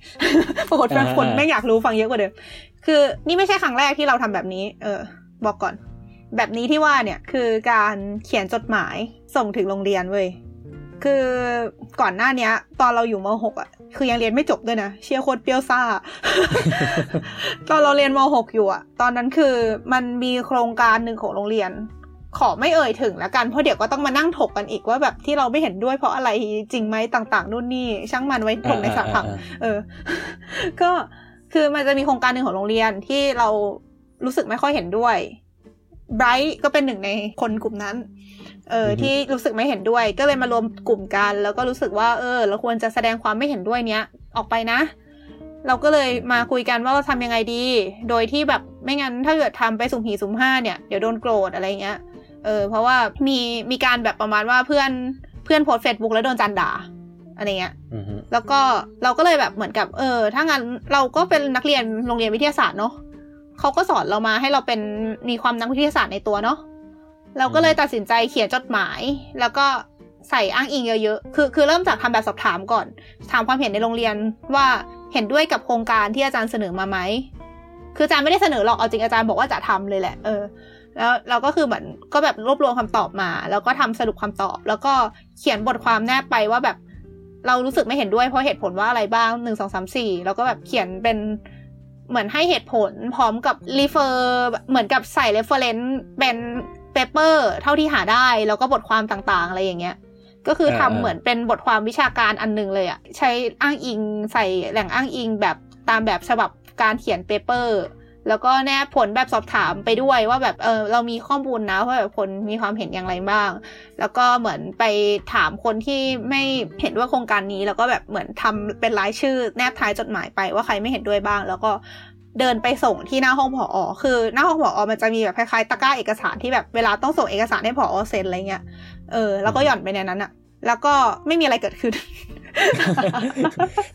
ปรากฏว่าคนไม่อยากรู้ฟังเยอะกว่าเดิม คือนี่ไม่ใช่ครั้งแรกที่เราทำแบบนี้ เออ บอกก่อน แบบนี้ที่ว่าเนี่ยคือการเขียนจดหมายส่งถึงโรงเรียนเว้ยคือก่อนหน้าเนี้ย ตอนเราอยู่ม .6 อะ คือยังเรียนไม่จบด้วยนะเชียร์โคตรเปรี้ยวซ่า ตอนเราเรียนม .6 อยู่อะตอนนั้นคือมันมีโครงการหนึ่งของโรงเรียน ขอไม่เอ่ยถึงแล้วกันเพราะเดี๋ยวก็ต้องมานั่งถกกันอีกว่าแบบที่เราไม่เห็นด้วยเพราะอะไรจริงไหมต่าง ๆนู่นนี่ช่างมันไว้ถกในสาพังอ่าเออ ก็ คือมันจะมีโครงการหนึ่งของโรงเรียนที่เรารู้สึกไม่ค่อยเห็นด้วยไบรท์ก็เป็นหนึ่งในคนกลุ่มนั้น เอออือฮึที่รู้สึกไม่เห็นด้วย ก็เลยมารวมกลุ่มกัน แล้วก็รู้สึกว่า เออ เราควรจะแสดงความไม่เห็นด้วยเนี้ย ออกไปนะ เราก็เลยมาคุยกันว่าเราทำยังไงดี โดยที่แบบไม่งั้นถ้าเกิดทำไปสุ่มหีสุ่มห้าเนี่ยเดี๋ยวโดนโกรธอะไรเงี้ย เออ เพราะว่ามีมีการแบบประมาณว่าเพื่อนเพื่อนโพสเฟซบุ๊กแล้วโดนจารย์ด่า อะไรเงี้ยอือฮึแล้วก็เราก็เลยแบบเหมือนกับเออ ถ้างั้นเราก็เป็นนักเรียนโรงเรียนวิทยาศาสตร์เนาะเขาก็สอนเรามาให้เราเป็นมีความนักวิทยาศาสตร์ในตัวเนาะเราก็เลยตัดสินใจเขียนจดหมาย แล้วก็ใส่อ้างอิงเยอะๆ คือคือเริ่มจากทำแบบสอบถามก่อน ถามความเห็นในโรงเรียนว่าเห็นด้วยกับโครงการที่อาจารย์เสนอมาไหม คืออาจารย์ไม่ได้เสนอหรอก เอาจริงอาจารย์บอกว่าจะทำเลยแหละ เออ แล้วเราก็คือเหมือนก็แบบรวบรวมคำตอบมา แล้วก็ทำสรุปคำตอบ แล้วก็เขียนบทความแนบไปว่าแบบ เรารู้สึกไม่เห็นด้วยเพราะเหตุผลว่าอะไรบ้างหนึ่งสองสามสี่แล้วก็แบบเขียนเป็นเหมือนให้เหตุผลพร้อมกับ refer เหมือนกับใส่ reference เป็น paper เท่าที่หาได้ แล้วก็บทความต่างๆ อะไรอย่างเงี้ย ก็คือทำเหมือนเป็นบทความวิชาการอันหนึ่งเลยอะใช้อ้างอิงใส่แหล่งอ้างอิงแบบตามแบบฉบับการเขียน paper แล้วก็แนบผลแบบสอบถามไปด้วยว่าแบบเออเรามีข้อมูลนะว่าแบบคนมีความเห็นอย่างไรบ้าง แล้วก็เหมือนไปถามคนที่ไม่เห็นด้วยโครงการนี้ แล้วก็แบบเหมือนทำเป็นรายชื่อแนบท้ายจดหมายไปว่าใครไม่เห็นด้วยบ้าง แล้วก็เดินไปส่งที่หน้าห้องผอคือหน้าห้องผอมันจะมีแบบคล้ายๆตะกร้าเอกสารที่แบบเวลาต้องส่งเอกสารให้ผอเซ็นอะไรเงี้ยเออแล้วก็หย่อนไปในนั้นอะแล้วก็ไม่มีอะไรเกิดขึ้น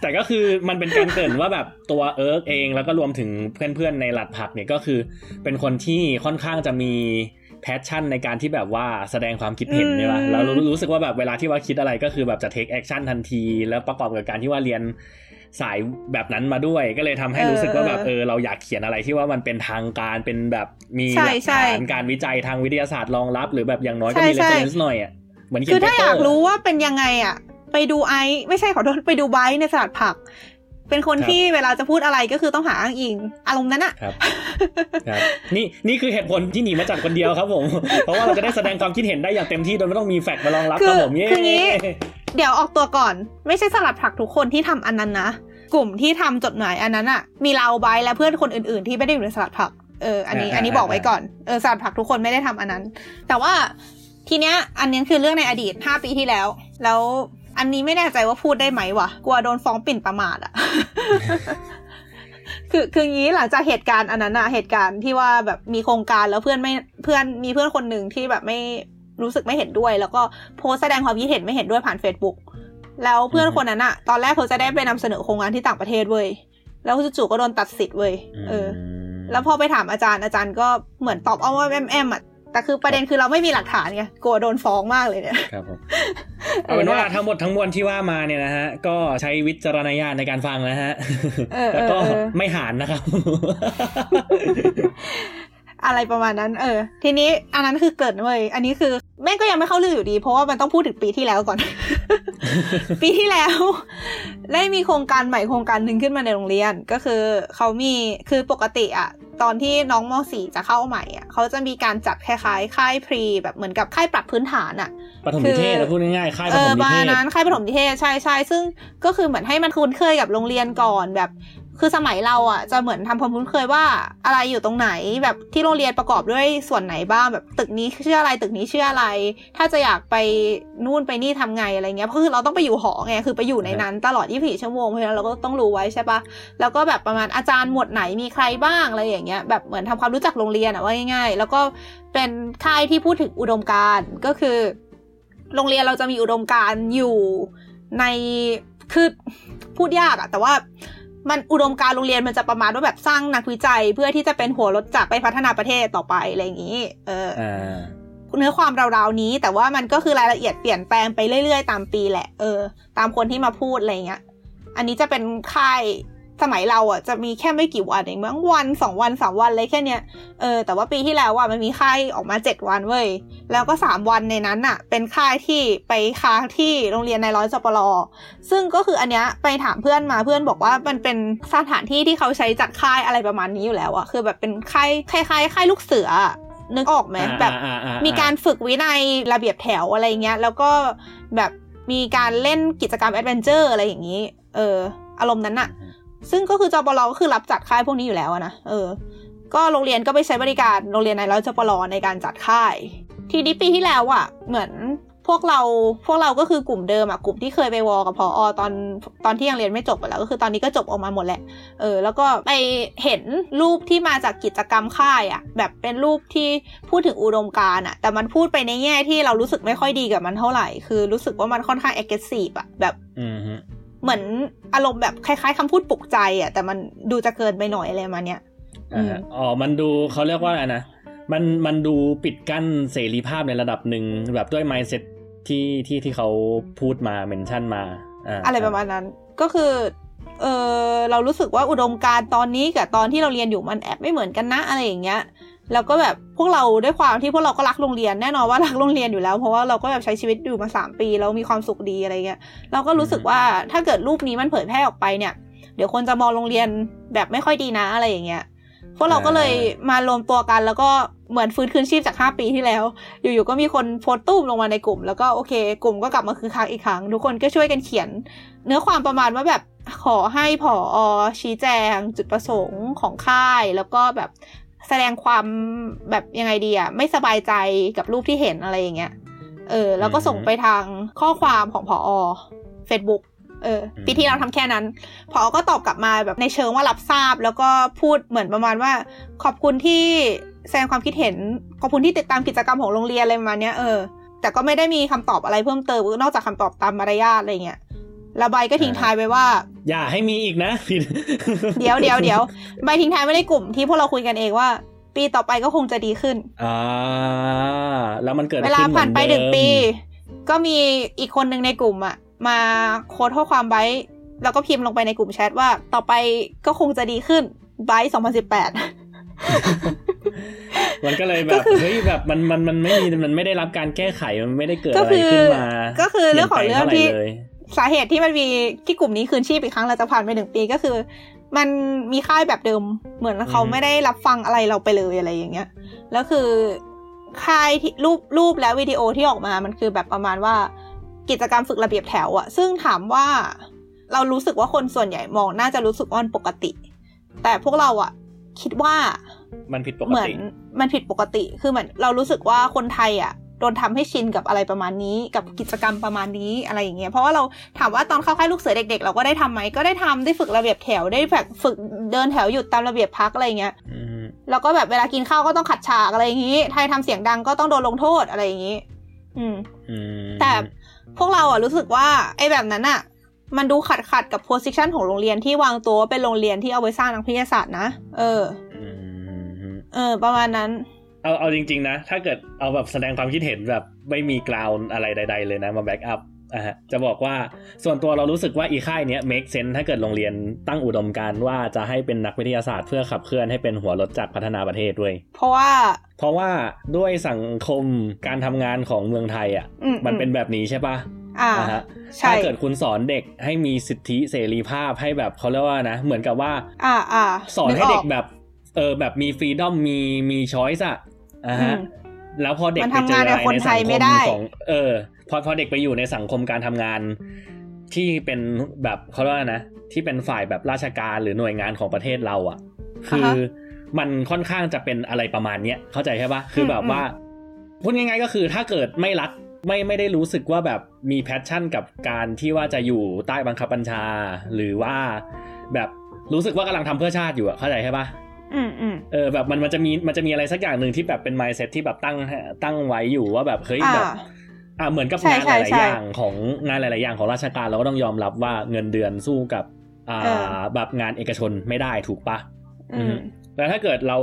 แต่ก็คือมันเป็นการเกริ่นว่าแบบตัวเอิร์กเองแล้วก็รวมถึงเพื่อนๆในสลัดผักเนี่ยก็คือ เป็นคนที่ค่อนข้างจะมี passion ในการที่แบบว่าแสดงความคิดเห็นอืมใช่ปะแล้วรู้รู้สึกว่าแบบเวลาที่ว่าคิดอะไรก็คือแบบจะ take action ทันที แล้วประกอบกับการที่ว่าเรียนสายแบบนั้นมาด้วย ก็เลยทำให้รู้สึกว่าแบบเออเราอยากเขียนอะไรที่ว่ามันเป็นทางการเป็นแบบมีหใช่ลักใช่ฐานการวิจัยทางวิทยาศาสตร์รองรับ หรือแบบอย่างน้อยก็ใช่มี reference ใช่หน่อยอะเหมือนเขียคือนถ้า paper อยากรู้ว่าเป็นยังไงอะ ไปดูไอซ์ไม่ใช่ขอโทษไปดูไบร์ทในสลัดผัก เป็นคนครับที่เวลาจะพูดอะไรก็คือต้องหาอ้างอิง อารมณ์นั้นอะครับครับนี่นี่คือเหตุผลที่หนีมาจากคนเดียวครับผม เพราะว่าเราจะได้แสดงความคิดเห็นได้อย่างเต็มที่โดยไม่ต้องมี fact มารองรับคืคอรับผมเย้คืองี้ เดี๋ยวออกตัวก่อน ไม่ใช่สลัดผักทุกคนที่ทำอันนั้นนะกลุ่มที่ทำจดหมายอันนั้นอะมีเราไบร์ทและเพื่อนคนอื่นๆ ที่ไม่ได้อยู่ในสลัดผักเอออันนี้อันนี้บอกไว้ก่อนเออสลัดผักทุกคนไม่ได้ทำอันนั้น แต่ว่าทีเนี้ยอันนี้คือเรื่องในอดีตห้าปีที่แล้ว แล้ว อันนี้ไม่แน่ใจว่าพูดได้ไหมวะกลัวโดนฟ้องปิ่นประมาทอะคือคืองี้หลังจากเหตุการณ์อันนั้นอะเหตุการณ์ที่ว่าแบบมีโครงการแล้วเพื่อนไม่เพื่อนมีเพื่อนคนหนึ่งที่แบบไม่รู้สึกไม่เห็นด้วย แล้วก็โพสต์แสดงความคิดเห็นไม่เห็นด้วยผ่าน Facebook แล้วเพื่อนคนนั้นอะตอนแรกเขาจะได้ไปนำเสนอโครงงานที่ต่างประเทศเว้ยแล้วจู่ๆก็โดนตัดสิทธิ์เว้ยเออมแล้วพอไปถามอาจารย์อาจารย์ก็เหมือนตอบเอาว่าแอมแอมอะ แต่คือประเด็นคือเราไม่มีหลักฐานไงกลัวโดนฟ้องมากเลยเนี่ยครับผมเอาเป็นว่าทั้งหมดทั้งมวลที่ว่ามาเนี่ยนะฮะ ก็ใช้วิจารณญาณในการฟังนะฮะเออแล้วก็เออเออไม่หานนะครับ อะไรประมาณนั้น เออ ทีนี้อันนั้นคือเกิดเว้ยอันนี้คือแม่งก็ยังไม่เข้าเรื่องอยู่ดี เพราะว่ามันต้องพูดถึงปีที่แล้วก่อน ปีที่แล้ว ได้มีโครงการใหม่โครงการหนึ่งขึ้นมาในโรงเรียน ก็คือเขามีคือปกติอะ ตอนที่น้องม .4 จะเข้าใหม่อะเขาจะมีการจัดคล้ายๆ ค่ายพรีแบบเหมือนกับค่ายปรับพื้นฐานอะปฐมนิเทศนะพูดง่ายๆค่ายปเอฐอมนิประเทมาณศนั้นค่ายปฐมนิเทศใช่ใช่ซึ่งก็คือเหมือนให้มันคุ้นเคยกับโรงเรียนก่อนแบบ คือสมัยเราอะจะเหมือนทำความคุ้นเคยว่าอะไรอยู่ตรงไหน แบบที่โรงเรียนประกอบด้วยส่วนไหนบ้างแบบตึกนี้ชื่ออะไรตึกนี้ชื่ออะไร ถ้าจะอยากไปนู่นไปนี่ทำไงอะไรเงี้ยเพราะคือเราต้องไปอยู่หอไงคือไปอยู่ในนั้นตลอด24ชั่วโมงเพราะฉะนั้นเราก็ต้องรู้ไว้ใช่ปะแล้วก็แบบประมาณอาจารย์หมวดไหนมีใครบ้างอะไรอย่างเงี้ยแบบเหมือนทำความรู้จักโรงเรียนอะว่าง่ายๆ แล้วก็เป็นค่ายที่พูดถึงอุดมการณ์ก็คือ โรงเรียนเราจะมีอุดมการณ์อยู่ในคือพูดยากอะแต่ว่า มันอุดมการโรงเรียนมันจะประมาณว่าแบบสร้างนักวิจัย เพื่อที่จะเป็นหัวรถจักรไปพัฒนาประเทศต่อไปอะไรอย่างนี้ เอออ่าเนื้อความราวๆนี้ แต่ว่ามันก็คือรายละเอียดเปลี่ยนแปลงไปเรื่อยๆ ตามปีแหละ เออ ตามคนที่มาพูดอะไรเงี้ย อันนี้จะเป็นค่าย สมัยเราอะจะมีแค่ไม่กี่วันเองมั้งวันสองวันสามวันเลยแค่เนี้ยเออแต่ว่าปีที่แล้วอะมันมีค่ายออกมาเจ็ดวันเว้ยแล้วก็สามวันในนั้นอะ เป็นค่ายที่ไปค้างที่โรงเรียนในร้อยจปรซึ่งก็คืออันเนี้ยไปถามเพื่อนมาเพื่อนบอกว่ามันเป็นสถานที่ที่เขาใช้จัดค่ายอะไรประมาณนี้อยู่แล้วอะคือแบบเป็นค่ายคล้ายๆค่ายลูกเสืออะนึกออกไหมแบบอ่าอ่าอ่มีการฝึกวินัยระเบียบแถวอะไรเงี้ย แล้วก็แบบมีการเล่นกิจกรรม adventure อะไรอย่างนี้ เออ อารมณ์นั้นอะ ซึ่งก็คือจปรก็คือรับจัดค่ายพวกนี้อยู่แล้วนะเออ ก็โรงเรียนก็ไปใช้บริการโรงเรียนนายร้อยจปรในการจัดค่าย ทีนี้ปีที่แล้วอะเหมือนพวกเราพวกเราก็คือกลุ่มเดิมอะกลุ่มที่เคยไป war กับผอตอนตอนที่ยังเรียนไม่จบไปแล้วก็คือตอนนี้ก็จบออกมาหมดแหละเออแล้วก็ไปเห็นรูปที่มาจากกิจกรรมค่ายอะแบบเป็นรูปที่พูดถึงอุดมการณ์อะแต่มันพูดไปในแง่ที่เรารู้สึกไม่ค่อยดีกับมันเท่าไหร่ คือรู้สึกว่ามันค่อนข้าง aggressive อะแบบ เหมือนอารมณ์แบบคล้ายๆคำพูดปลุกใจอะแต่มันดูจะเกินไปหน่อยอะไรประมาณเนี้ยอ่าฮะอ๋อ มันดูเขาเรียกว่าอะไรนะ มันมันดูปิดกั้นเสรีภาพในระดับหนึ่งแบบด้วย mindset ที่ที่ที่เขาพูดมาเมนชั่นมาอ่าอะไรประมาณนั้น ก็คือเออเรารู้สึกว่าอุดมการณ์ตอนนี้กับตอนที่เราเรียนอยู่มันแอบไม่เหมือนกันนะอะไรอย่างเงี้ย แล้วก็แบบพวกเราด้วยความที่พวกเราก็รักโรงเรียนแน่นอนว่ารักโรงเรียนอยู่แล้ว เพราะว่าเราก็แบบใช้ชีวิตอยู่มาสามปีแล้วมีความสุขดีอะไรเงี้ยเราก็รู้สึกว่าถ้าเกิดรูปนี้มันเผยแพร่ออกไปเนี่ย เดี๋ยวคนจะมองโรงเรียนแบบไม่ค่อยดีนะอะไรอย่างเงี้ยพวกเราก็เลยมารวมตัวกันแล้วก็เหมือนฟื้นคืนชีพจาก 5 ปีที่แล้ว อยู่ๆก็มีคนโพสต์ตุ้มลงมาในกลุ่ม แล้วก็โอเค กลุ่มก็กลับมาคือคักอีกครั้ง ทุกคนก็ช่วยกันเขียน เนื้อความประมาณว่าแบบขอให้ผออชี้แจงจุดประสงค์ของค่าย แล้วก็แบบ แสดงความแบบยังไงดีอะไม่สบายใจกับรูปที่เห็นอะไรอย่างเงี้ย เออ แล้วก็ส่งไปทางข้อความของผอ Facebook เออปีที่เราทำแค่นั้น พอก็ตอบกลับมาแบบในเชิงว่ารับทราบ แล้วก็พูดเหมือนประมาณว่า ขอบคุณที่แสดงความคิดเห็น ขอบคุณที่ติดตามกิจกรรมของโรงเรียนอะไรประมาณเนี้ยเออแต่ก็ไม่ได้มีคำตอบอะไรเพิ่มเติมนอกจากคำตอบตามมารยาทอะไรเงี้ย แล้วใบก็ทิ้งท้ายไปว่า อย่าให้มีอีกนะผิดเดี๋ยวเดี๋ยวเดี๋ยวใบทิ้งท้ายไว้ในกลุ่มที่พวกเราคุยกันเองว่า ปีต่อไปก็คงจะดีขึ้นอ่าแล้วมันเกิดเวลาขึ้ผ่านไปเมือหนึ่งเดิมปี ก็มีอีกคนหนึ่งในกลุ่มอะมาโค้ดข้อความไบร์ทแล้วก็พิมพ์ลงไปในกลุ่มแชทว่า ต่อไปก็คงจะดีขึ้นไบร์ทสองพันสิบแปดมันก็เลยแบก็บคือเฮ้ยแบบมันมันมันไม่มีมันไม่ได้รับการแก้ไขมันไม่ได้เกิดก็อะไรคือขึ้นมา ก็คือเรื่องของเรื่องที่ ปลี่ยนแปลท่าไหเลยสาเหตุที่มันมีที่กลุ่มนี้คืนชีพอีกครั้งเราจะผ่านไปหนึ่งปีก็คือ มันมีค่ายแบบเดิมเหมือนเขาไม่ได้รับฟังอะไรเราไปเลยอะไรอย่างเงี้ยแล้วคือค่ายที่รูปรูปและวิดีโอที่ออกมามันคือแบบประมาณว่ากิจกรรมฝึกระเบียบแถวอะซึ่งถามว่าเรารู้สึกว่าคนส่วนใหญ่มองน่าจะรู้สึกว่ามันปกติ แต่พวกเราอะคิดว่ามันผิดปกเหมือนติมันผิดปกติคือเหมือนเรารู้สึกว่าคนไทยอะ โดนทำให้ชินกับอะไรประมาณนี้ กับกิจกรรมประมาณนี้อะไรอย่างเงี้ยเพราะว่าเราถามว่าตอนเข้าค่ายลูกเสือเด็ก ๆ เราก็ได้ทำไหมก็ได้ทำได้ฝึกระเบียบแถวได้แบบฝึกเดินแถวหยุดตามระเบียบพักอะไรอย่างเงี้ยอืมแล้วก็แบบเวลากินข้าวก็ต้องขัดฉากอะไรอย่างงี้ไทยทำเสียงดังก็ต้องโดนลงโทษอะไรอย่างงี้อืมอืมแต่พวกเราอะรู้สึกว่าไอ้แบบนั้นอะ มันดูขัดขัดกับ position ของโรงเรียนที่วางตัวว่าเป็นโรงเรียนที่เอาไว้สร้างนักวิทยาศาสตร์นะเอออืมเออ ประมาณนั้น เอาเอาจริง ๆ นะ ถ้าเกิดเอาแบบแสดงความคิดเห็นแบบไม่มี ground อะไรใด ๆ เลยนะมา back up อะฮะจะบอกว่าส่วนตัวเรารู้สึกว่าอีค่ายเนี้ย make sense ถ้าเกิดโรงเรียนตั้งอุดมการณ์ว่าจะให้เป็นนักวิทยาศาสตร์เพื่อขับเคลื่อนให้เป็นหัวรถจักรพัฒนาประเทศด้วย เพราะว่า เพราะว่าด้วยสังคมการทำงานของเมืองไทยอะอืมมันเป็นแบบนี้ใช่ปะอ่าอ่าฮะใช่ถ้าเกิดคุณสอนเด็กให้มีสิทธิเสรีภาพให้แบบเขาเรียกว่านะ เหมือนกับว่า อ่าอ่าสอนให้กเด็กแบบเออแบบมีฟรีดอมมีมีช้อยส์อะ อ่าฮะอืมแล้วพอเด็กมันไปเจอทำงานอะกับไรคนในไทสัยงคไม่มได้ของเออ พอพอเด็กไปอยู่ในสังคมการทำงานที่เป็นแบบเขาเรียกว่านะที่เป็นฝ่ายแบบราชการหรือหน่วยงานของประเทศเราอะคือฮะมันค่อนข้างจะเป็นอะไรประมาณเนี้ยเข้าใจใช่ปะคืออมแบบว่าพูดง่ายๆก็คือถ้าเกิดไม่รักไม่ไม่ได้รู้สึกว่าแบบมีแพชชั่นกับการที่ว่าจะอยู่ใต้บังคับบัญชา หรือว่าแบบรู้สึกว่ากำลังทำเพื่อชาติอยู่อะเข้าใจใช่ปะอืมอืม เออแบบมันมันจะมีมันจะมีอะไรสักอย่างหนึ่งที่แบบเป็น mindset ที่แบบตั้งตั้งไว้อยู่ว่าแบบเฮ้ยอ่าแบบอ่าเหมือนกับใช่งานหใช่ลายใช่ๆอย่างของงานหลาย ๆ อย่างของราชการเราก็ต้องยอมรับว่าเงินเดือนสู้กับอ่าเออแบบงานเอกชนไม่ได้ถูกปะอืมแล้วถ้าเกิดเรา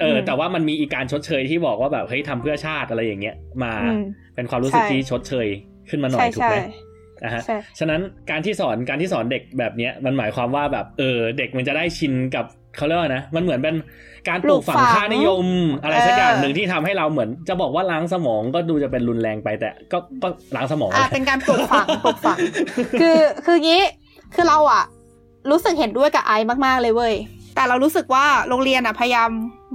เอออมแต่ว่ามันมีอีกการชดเชยที่บอกว่าแบบเฮ้ยทำเพื่อชาติอะไรอย่างเงี้ยมาอืมเป็นความรู้สึกใช่ที่ชดเชยขึ้นมาหน่อใช่ยถูกใช่ไหมอะฮะใช่ฉะนั้นการที่สอนการที่สอนเด็กแบบเนี้ยมันหมายความว่าแบบเออเด็กมันจะได้ชินกับ เขาเรียกว่านะมันเหมือนเป็นการปลูกฝังปลูกฝังค่านิยม อะไรสักอย่างเออหนึ่งที่ทำให้เราเหมือน จะบอกว่าล้างสมองก็ดูจะเป็นรุนแรงไปแต่ ก็ก็ล้างสมองอ่าแหละเป็นการปลูกฝังปลูกฝัง คือคืองี้คือเราอะรู้สึกเห็นด้วยกับไอซ์มากๆเลยเว้ยแต่เรารู้สึกว่าโรงเรียนอะพยายาม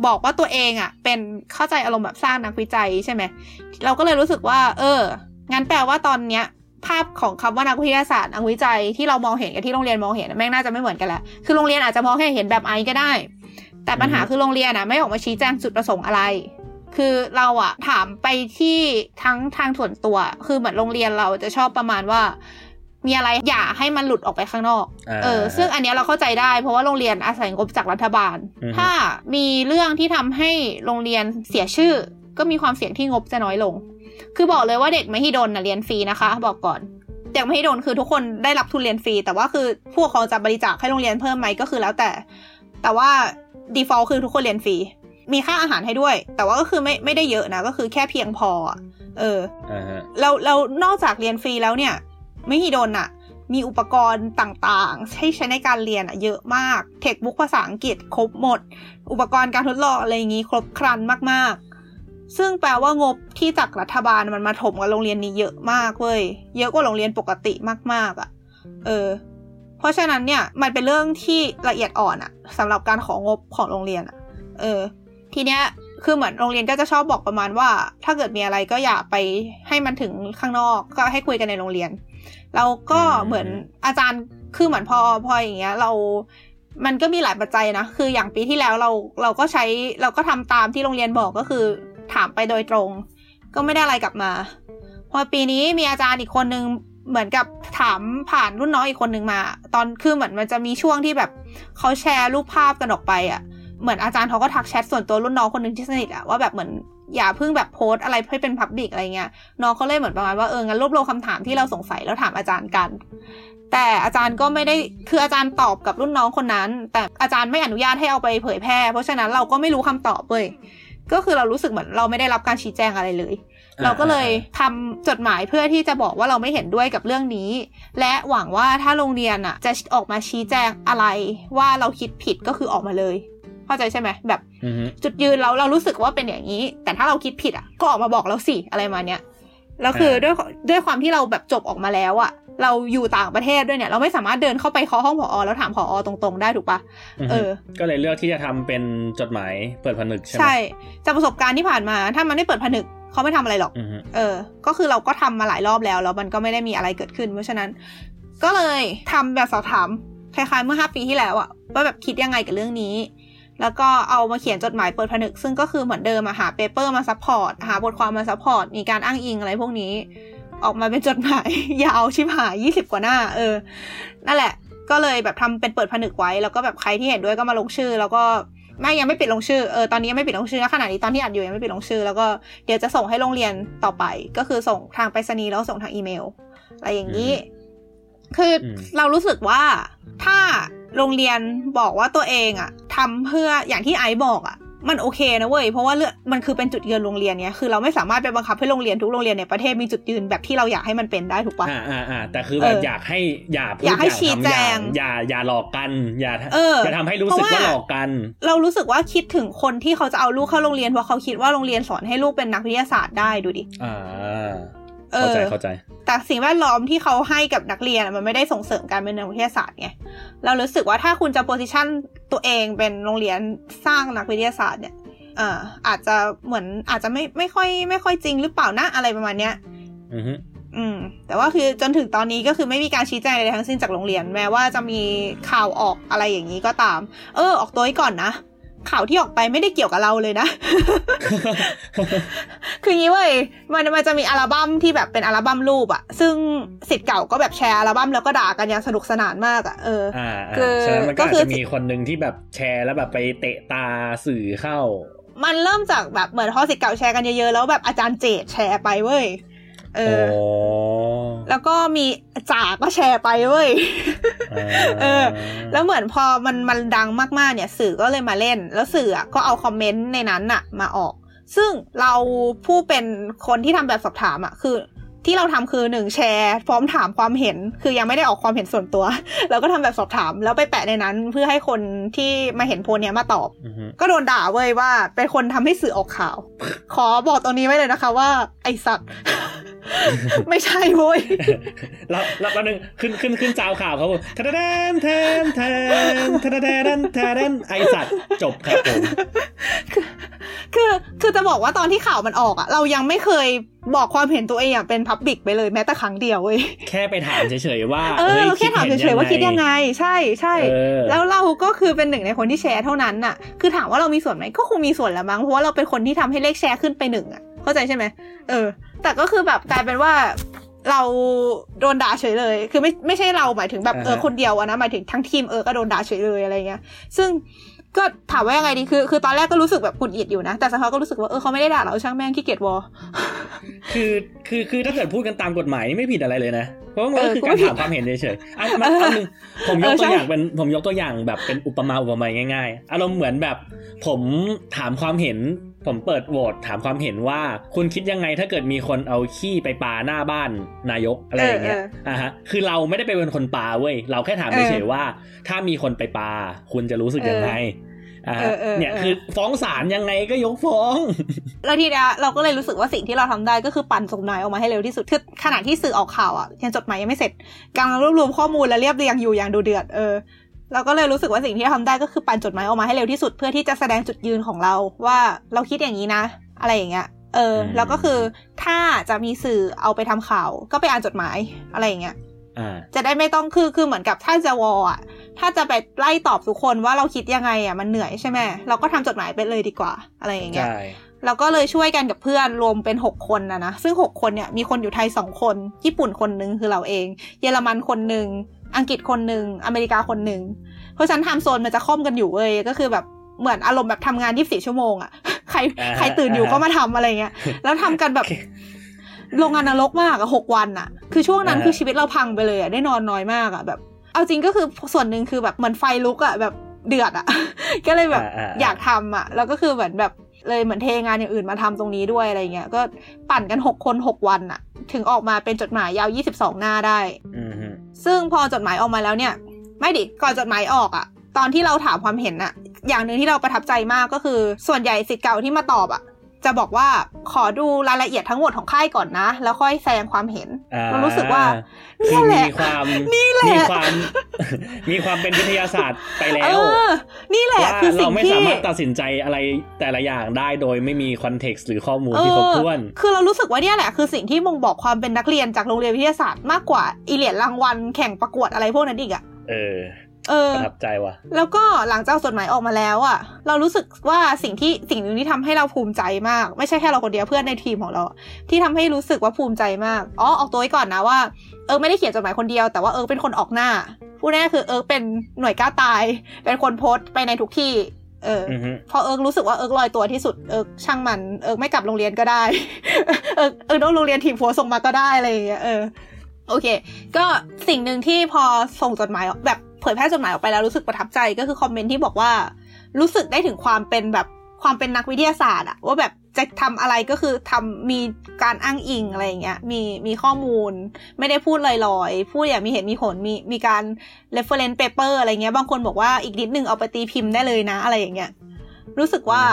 บอกว่าตัวเองอะเป็นเข้าใจอารมณ์แบบสร้างนักวิจัยใช่ไหมเราก็เลยรู้สึกว่า เอองั้นแปลว่าตอนเนี้ย ภาพของคำว่านักวิทยาศาสตร์นักวิจัยที่เรามองเห็นกับที่โรงเรียนมองเห็นอะแม่งน่าจะไม่เหมือนกันแหละคือโรงเรียนอาจจะมองให้เห็นแบบไอซ์ก็ได้ แต่ปัญหาคือโรงเรียนอะไม่ออกมาชี้แจงจุดประสงค์อะไร คือเราอะถามไปที่ทั้งทางส่วนตัว คือเหมือนโรงเรียนเราจะชอบประมาณว่า มีอะไรอย่าให้มันหลุดออกไปข้างนอกาเออซึ่งอันเนี้ยเราเข้าใจได้เพราะว่าโรงเรียนอาศัยงบจากรัฐบาลอือฮึถ้ามีเรื่องที่ทำให้โรงเรียนเสียชื่อ ก็มีความเสี่ยงที่งบจะน้อยลง คือบอกเลยว่าเด็กมหิดลนะเรียนฟรีนะคะ บอกก่อนเด็กมหิดลคือทุกคนได้รับทุนเรียนฟรี แต่ว่าคือผู้ปกครองจะบริจาคให้โรงเรียนเพิ่มไหมก็คือแล้วแต่ แต่ว่า default คือทุกคนเรียนฟรีมีค่าอาหารให้ด้วย แต่ว่าก็คือไม่ไม่ได้เยอะนะ ก็คือแค่เพียงพออะเอออ่าฮะเราเรานอกจากเรียนฟรีแล้วเนี่ยไม่ฮิดนอะมีอุปกรณ์ต่างๆให้ใช้ในการเรียนอะเยอะมาก เทคบุ๊กภาษาอังกฤษครบหมด อุปกรณ์การทดลองอะไรอย่างงี้ครบครันมากๆ ซึ่งแปลว่างบที่จากรัฐบาลมันมาถมกับโรงเรียนนี้เยอะมากเว้ย เยอะกว่าโรงเรียนปกติมากๆอะเออ เพราะฉะนั้นเนี่ยมันเป็นเรื่องที่ละเอียดอ่อนอะสำหรับการของงบของโรงเรียนอะเออ ทีเนี้ยคือเหมือนโรงเรียนก็จะชอบบอกประมาณว่า ถ้าเกิดมีอะไรก็อย่าไปให้มันถึงข้างนอกก็ให้คุยกันในโรงเรียนแล้วก็เหมือนอาจารย์คือเหมือนพอพออย่างเงี้ย เรามันก็มีหลายปัจจัยนะ คืออย่างปีที่แล้วเราเราก็ใช้เราก็ทำตามที่โรงเรียนบอกก็คือ ถามไปโดยตรง ก็ไม่ได้อะไรกลับมา พอปีนี้มีอาจารย์อีกคนนึงเหมือนกับถามผ่านรุ่นน้องอีกคนนึงมา ตอนคือเหมือนมันจะมีช่วงที่แบบเขาแชร์รูปภาพกันออกไปอะ่ะเหมือนอาจารย์เขาก็ทักแชทส่วนตัวรุ่นน้องคนหนึ่งที่สนิทอะว่าแบบเหมือนอย่าเพิ่งแบบโพสอะไรให้เป็นพับบิกอะไรเงี้ยน้องเขาเลยเหมือนประมาณว่าเอองั้นรวบรวมคำถามที่เราสงสัยแล้วถามอาจารย์กัน แต่อาจารย์ก็ไม่ได้คืออาจารย์ตอบกับรุ่นน้องคนนั้น แต่อาจารย์ไม่อนุญาตให้เอาไปเผยแพร่ เพราะฉะนั้นเราก็ไม่รู้คำตอบเว้ย ก็คือเรารู้สึกเหมือนเราไม่ได้รับการชี้แจงอะไรเลย เราก็เลยทำจดหมายเพื่อที่จะบอกว่าเราไม่เห็นด้วยกับเรื่องนี้ และหวังว่าถ้าโรงเรียนอะ จะออกมาชี้แจงอะไร ว่าเราคิดผิดก็คือออกมาเลยเข้าใจใช่ไหมแบบอือฮึจุดยืนเราเรารู้สึกว่าเป็นอย่างนี้ แต่ถ้าเราคิดผิดอะก็ออกมาบอกเราสิอะไรมาเนี้ยแล้วคือด้วยด้วยความที่เราแบบจบออกมาแล้วอะ เราอยู่ต่างประเทศด้วยเนี่ย เราไม่สามารถเดินเข้าไปเคาะห้องผอแล้วถามผอตรงๆ ได้ถูกปะอือเอฮึอก็เลยเลือกที่จะทำเป็นจดหมายเปิดผนึกใช่ไหมใช่จากประสบการณ์ที่ผ่านมา ถ้ามันไม่เปิดผนึกเขาไม่ทำอะไรหรอกอือฮึเออ ก็คือเราก็ทำมาหลายรอบแล้วแล้วมันก็ไม่ได้มีอะไรเกิดขึ้น เพราะฉะนั้น ก็เลยทำแบบสอบถามคล้ายๆเมื่อห้าปีที่แล้วอะว่าแบบคิดยังไงกับเรื่องนี้แล้วก็เอามาเขียนจดหมายเปิดผนึก ซึ่งก็คือเหมือนเดิมอะหา paper มา support หาบทความมา support มีการอ้างอิงอะไรพวกนี้ ออกมาเป็นจดหมาย ยาวชิบหายยี่สิบกว่าหน้า เออ นั่นแหละ ก็เลยแบบทำเป็นเปิดผนึกไว้ แล้วก็แบบใครที่เห็นด้วยก็มาลงชื่อ แล้วก็ไม่ยังไม่ปิดลงชื่อ เออ ตอนนี้ยังไม่ปิดลงชื่อนะขณะนี้ตอนที่อัดอยู่ยังไม่ปิดลงชื่อ แล้วก็เดี๋ยวจะส่งให้โรงเรียนต่อไป ก็คือส่งทางไปรษณีย์แล้วส่งทางอีเมล อะไรอย่างนี้ คืออมเรารู้สึกว่าถ้าโรงเรียนบอกว่าตัวเองอะทำเพื่ออย่างที่ไอซ์บอกอะ มันโอเคนะเว้ยเพราะว่าเรื่องมันคือเป็นจุดยืนโรงเรียนเนี้ยคือเราไม่สามารถไปบังคับให้โรงเรียนทุกโรงเรียนในประเทศมีจุดยืนแบบที่เราอยากให้มันเป็นได้ถูกปะอ่าอ่าอ่าแต่คือแบบเออออยากให้อย่าพูดอยากให้ทำชี้แจงอย่าอย่าหลอกกันอย่าเอออย่าทำให้รู้สึกเพราะว่าว่าหลอกกัน เรารู้สึกว่าคิดถึงคนที่เขาจะเอาลูกเข้าโรงเรียนเพราะเขาคิดว่าโรงเรียนสอนให้ลูกเป็นนักวิทยาศาสตร์ได้ดูดิอ่า เอเข้าอใจเข้าใจ แต่สิ่งแวดล้อมที่เขาให้กับนักเรียนอะมันไม่ได้ส่งเสริมการเป็นนักวิทยาศาสตร์ไงเรารู้สึกว่าถ้าคุณจะโพสิชันตัวเองเป็นโรงเรียนสร้างนักวิทยาศาสตร์เนี่ยอ่าอาจจะเหมือนอาจจะไม่ไม่ค่อยไม่ค่อยจริงหรือเปล่านะอะไรประมาณเนี้ยอือฮึอืม แต่ว่าคือจนถึงตอนนี้ก็คือไม่มีการชี้แจงอะไรทั้งสิ้นจากโรงเรียน แม้ว่าจะมีข่าวออกอะไรอย่างนี้ก็ตาม เออ ออกตัวไว้ก่อนนะ ข่าวที่ออกไปไม่ได้เกี่ยวกับเราเลยนะ คืออย่างนี้เว้ยมันมันจะมีอัลบั้มที่แบบเป็นอัลบั้มรูปอะซึ่งสิทธิ์เก่าก็แบบแชร์อัลบั้มแล้วก็ด่ากันอย่างสนุกสนานมากอะเอออ่าอ่าคือฉะนั้นมันก็ก็อาจคือจะมีคนหนึ่งที่แบบแชร์แล้วแบบไปเตะตาสื่อเข้า มันเริ่มจากแบบเหมือนพอสิทธิ์เก่าแชร์กันเยอะๆแล้วแบบอาจารย์เจดแชร์ไปเว้ย เอโอ้อแล้วก็มีจ่าก็แชร์ไปเว้ย เออ แล้วเหมือนพอมันมันดังมากๆเนี่ย สื่อก็เลยมาเล่น แล้วสื่ออะก็เอาคอมเมนต์ในนั้นอะมาออก ซึ่งเราผู้เป็นคนที่ทำแบบสอบถามอะคือ ที่เราทำคือหนึ่งแชร์พร้อมถามความเห็น คือยังไม่ได้ออกความเห็นส่วนตัวแล้วก็ทำแบบสอบถาม แล้วไปแปะในนั้นเพื่อให้คนที่มาเห็นโพสต์เนี้ยมาตอบอือฮึก็โดนด่าเว้ยว่าเป็นคนทำให้สื่อออกข่าว ขอบอกตรงนี้ไว้เลยนะคะว่าไอสัตว์ ไม่ใช่โว้ยแล้วแล้วแล้วนึงขึ้นขึ้นขึ้นจาวข่าวเขาบอกทะแดนแทนแทนทะแดนแทนไอสัตว์จบครับผมคือคือจะบอกว่าตอนที่ข่าวมันออกอะเรายังไม่เคยบอกความเห็นตัวเองอย่างเป็นพับบิกไปเลยแม้แต่ครั้งเดียวเว้ยแค่ไปถามเฉยๆว่าเออเราแค่ถามเฉยๆว่าคิดยังไง ใช่ใช่เออแล้วเราก็คือเป็นหนึ่งในคนที่แชร์เท่านั้นน่ะ คือถามว่าเรามีส่วนไหมก็คงมีส่วนแหละมั้งเพราะว่าเราเป็นคนที่ทำให้เลขแชร์ขึ้นไปหนึ่งอะ เข้าใจใช่ไหมเออ แต่ก็คือแบบกลายเป็นว่าเราโดนด่าเฉยเลย คือไม่ไม่ใช่เราหมายถึงแบบเอออ่าฮะคนเดียวอะนะหมายถึงทั้งทีมเออก็โดนด่าเฉยเลยอะไรเงี้ย ซึ่งก็ถามว่ายังไงดีคือคือตอนแรกก็รู้สึกแบบกุนอิดอยู่นะ แต่สักพักก็รู้สึกว่าเออเขาไม่ได้ด่าเราช่างแม่งขี้เกียจวอคือคือคือถ้าเกิดพูดกันตามกฎหมายนี่ไม่ผิดอะไรเลยนะ เพราะว่ามันก็เออคือกูการไม่ผิดถามความเห็นเฉยๆอะมาเอาหนึ่งผมยกเออตัวใช่อย่างเป็นผมยกตัวอย่างแบบเป็นอุปมาอุปไมยง่าย ๆ อารมณ์เหมือนแบบผมถามความเห็น ผมเปิดโหวตถามความเห็นว่า คุณคิดยังไงถ้าเกิดมีคนเอาขี้ไปปาหน้าบ้านนายกอะไรอย่างเงี้ยเออเอออะฮะคือเราไม่ได้ไปเป็นคนปาเว้ยเราแค่ถามเออเฉยๆว่า ถ้ามีคนไปปาคุณจะรู้สึกยังไงอะฮะเออเออเนี่ยเออคือฟ้องศาลยังไงก็ยกฟ้อง แล้วทีเนี้ยเราก็เลยรู้สึกว่าสิ่งที่เราทำได้ก็คือปั่นจดหมายออกมาให้เร็วที่สุดคือขณะที่สื่อออกข่าวอะยังจดหมายยังไม่เสร็จกำลังรวบรวมข้อมูลและเรียบเรียงอยู่อย่างดูเดือดเออ เราก็เลยรู้สึกว่าสิ่งที่เราทำได้ก็คือปั่นจดหมายออกมาให้เร็วที่สุดเพื่อที่จะแสดงจุดยืนของเราว่าเราคิดอย่างนี้นะ อะไรอย่างเงี้ยเอออืมแล้วก็คือถ้าจะมีสื่อเอาไปทำข่าว ก็ไปอ่านจดหมายอะไรอย่างเงี้ยอ่าจะได้ไม่ต้องคือคือเหมือนกับถ้าจะวอลอะถ้าจะไปไล่ตอบทุกคนว่าเราคิดยังไงอะมันเหนื่อยใช่ไหมเราก็ทำจดหมายไปเลยดีกว่าอะไรอย่างเงี้ยใช่เราก็เลยช่วยกันกับเพื่อนรวมเป็น 6 คนนะนะซึ่ง 6 คนเนี่ยมีคนอยู่ไทย 2 คน ญี่ปุ่นคนหนึ่งคือเราเอง เยอรมันคนหนึ่ง อังกฤษคนหนึ่งอเมริกาคนหนึ่งเพราะฉะนั้นไทม์โซนมันจะค่อมกันอยู่เว้ยก็คือแบบเหมือนอารมณ์แบบทำงาน24ชั่วโมงอะใครอ่าฮะใครตื่นอยู่อ่าฮะก็มาทำอะไรเงี้ย แล้วทำกันแบบโอเคโรงงานนรกมากอะหกวันอะคือช่วงนั้นอ่าฮะคือชีวิตเราพังไปเลยอะได้นอนน้อยมากอะแบบ เอาจริงก็คือส่วนหนึ่งคือแบบเหมือนไฟลุกอะแบบเดือดอะก็เลยแบบอ่าอ่าอยากทำอะแล้วก็คือเหมือนแบบ เลยเหมือนเทงานอย่างอื่นมาทำตรงนี้ด้วยอะไรเงี้ยก็ปั่นกันหกคนหกวันอะถึงออกมาเป็นจดหมายยาวยี่สิบสองหน้าได้อืมฮึซึ่งพอจดหมายออกมาแล้วเนี่ย ไม่ดิก่อนจดหมายออกอะตอนที่เราถามความเห็นอะอย่างหนึ่งที่เราประทับใจมากก็คือ ส่วนใหญ่สิทธิ์เก่าที่มาตอบอะ จะบอกว่าขอดูรายละเอียดทั้งหมดของค่ายก่อนนะ แล้วค่อยแสดงความเห็นอ่าเรารู้สึกว่าคืเนี่อยแหละมีความนี่แหละมีความ มีความเป็นวิทยาศาสตร์ไปแล้เอวอนี่แหละว่าคือสิ่เรางไม่ที่สามารถตัดสินใจอะไรแต่ละอย่างได้โดยไม่มีคอนเท็กซ์หรือข้อมูลที่ครบถ้วนเออคือเรารู้สึกว่าเนี่ยแหละคือสิ่งที่บ่งบอกความเป็นนักเรียนจากโรงเรียนวิทยาศาสตร์มากกว่าอีเหรียญรางวัลแข่งประกวดอะไรพวกนั้นอีกอะเออ เออประทับใจว่ะ แล้วก็หลังจากจดหมายออกมาแล้วอะเรารู้สึกว่าสิ่งที่สิ่งหนึ่งที่ทำให้เราภูมิใจมาก ไม่ใช่แค่เราคนเดียวเพื่อนในทีมของเรา ที่ทำให้รู้สึกว่าภูมิใจมากอ๋อออกตัวไว้ก่อนนะว่าเออไม่ได้เขียนจดหมายคนเดียวแต่ว่าเออเป็นคนออกหน้าพูดง่ายๆคือเออเป็นหน่วยกล้าตาย เป็นคนโพสต์ไปในทุกที่ เออออือฮึพอเอิร์กรู้สึกว่าเอิร์กลอยตัวที่สุดเอิร์กช่างมันเอิร์กไม่กลับโรงเรียนก็ได้ เอิร์กเอิร์กต้องโรงเรียนทีมโพสต์ส่งมาก็ได้อะไรอย่างเงี้ยเออโอเค ก็สิ่งหนึ่งที่พอส่งจดหมายออกแบบ เผยแพร่จดหมายออกไปแล้วรู้สึกประทับใจก็คือคอมเมนต์ที่บอกว่า รู้สึกได้ถึงความเป็นแบบความเป็นนักวิทยาศาสตร์อะว่าแบบจะทำอะไรก็คือทำมีการอ้างอิงอะไรอย่างเงี้ยมีมีข้อมูล ไม่ได้พูดลอยๆ พูดอย่างมีเหตุมีผลมีมีการ reference paper อะไรเงี้ย บางคนบอกว่าอีกนิดนึงเอาไปตีพิมพ์ได้เลยนะ อะไรอย่างเงี้ยรู้สึกว่า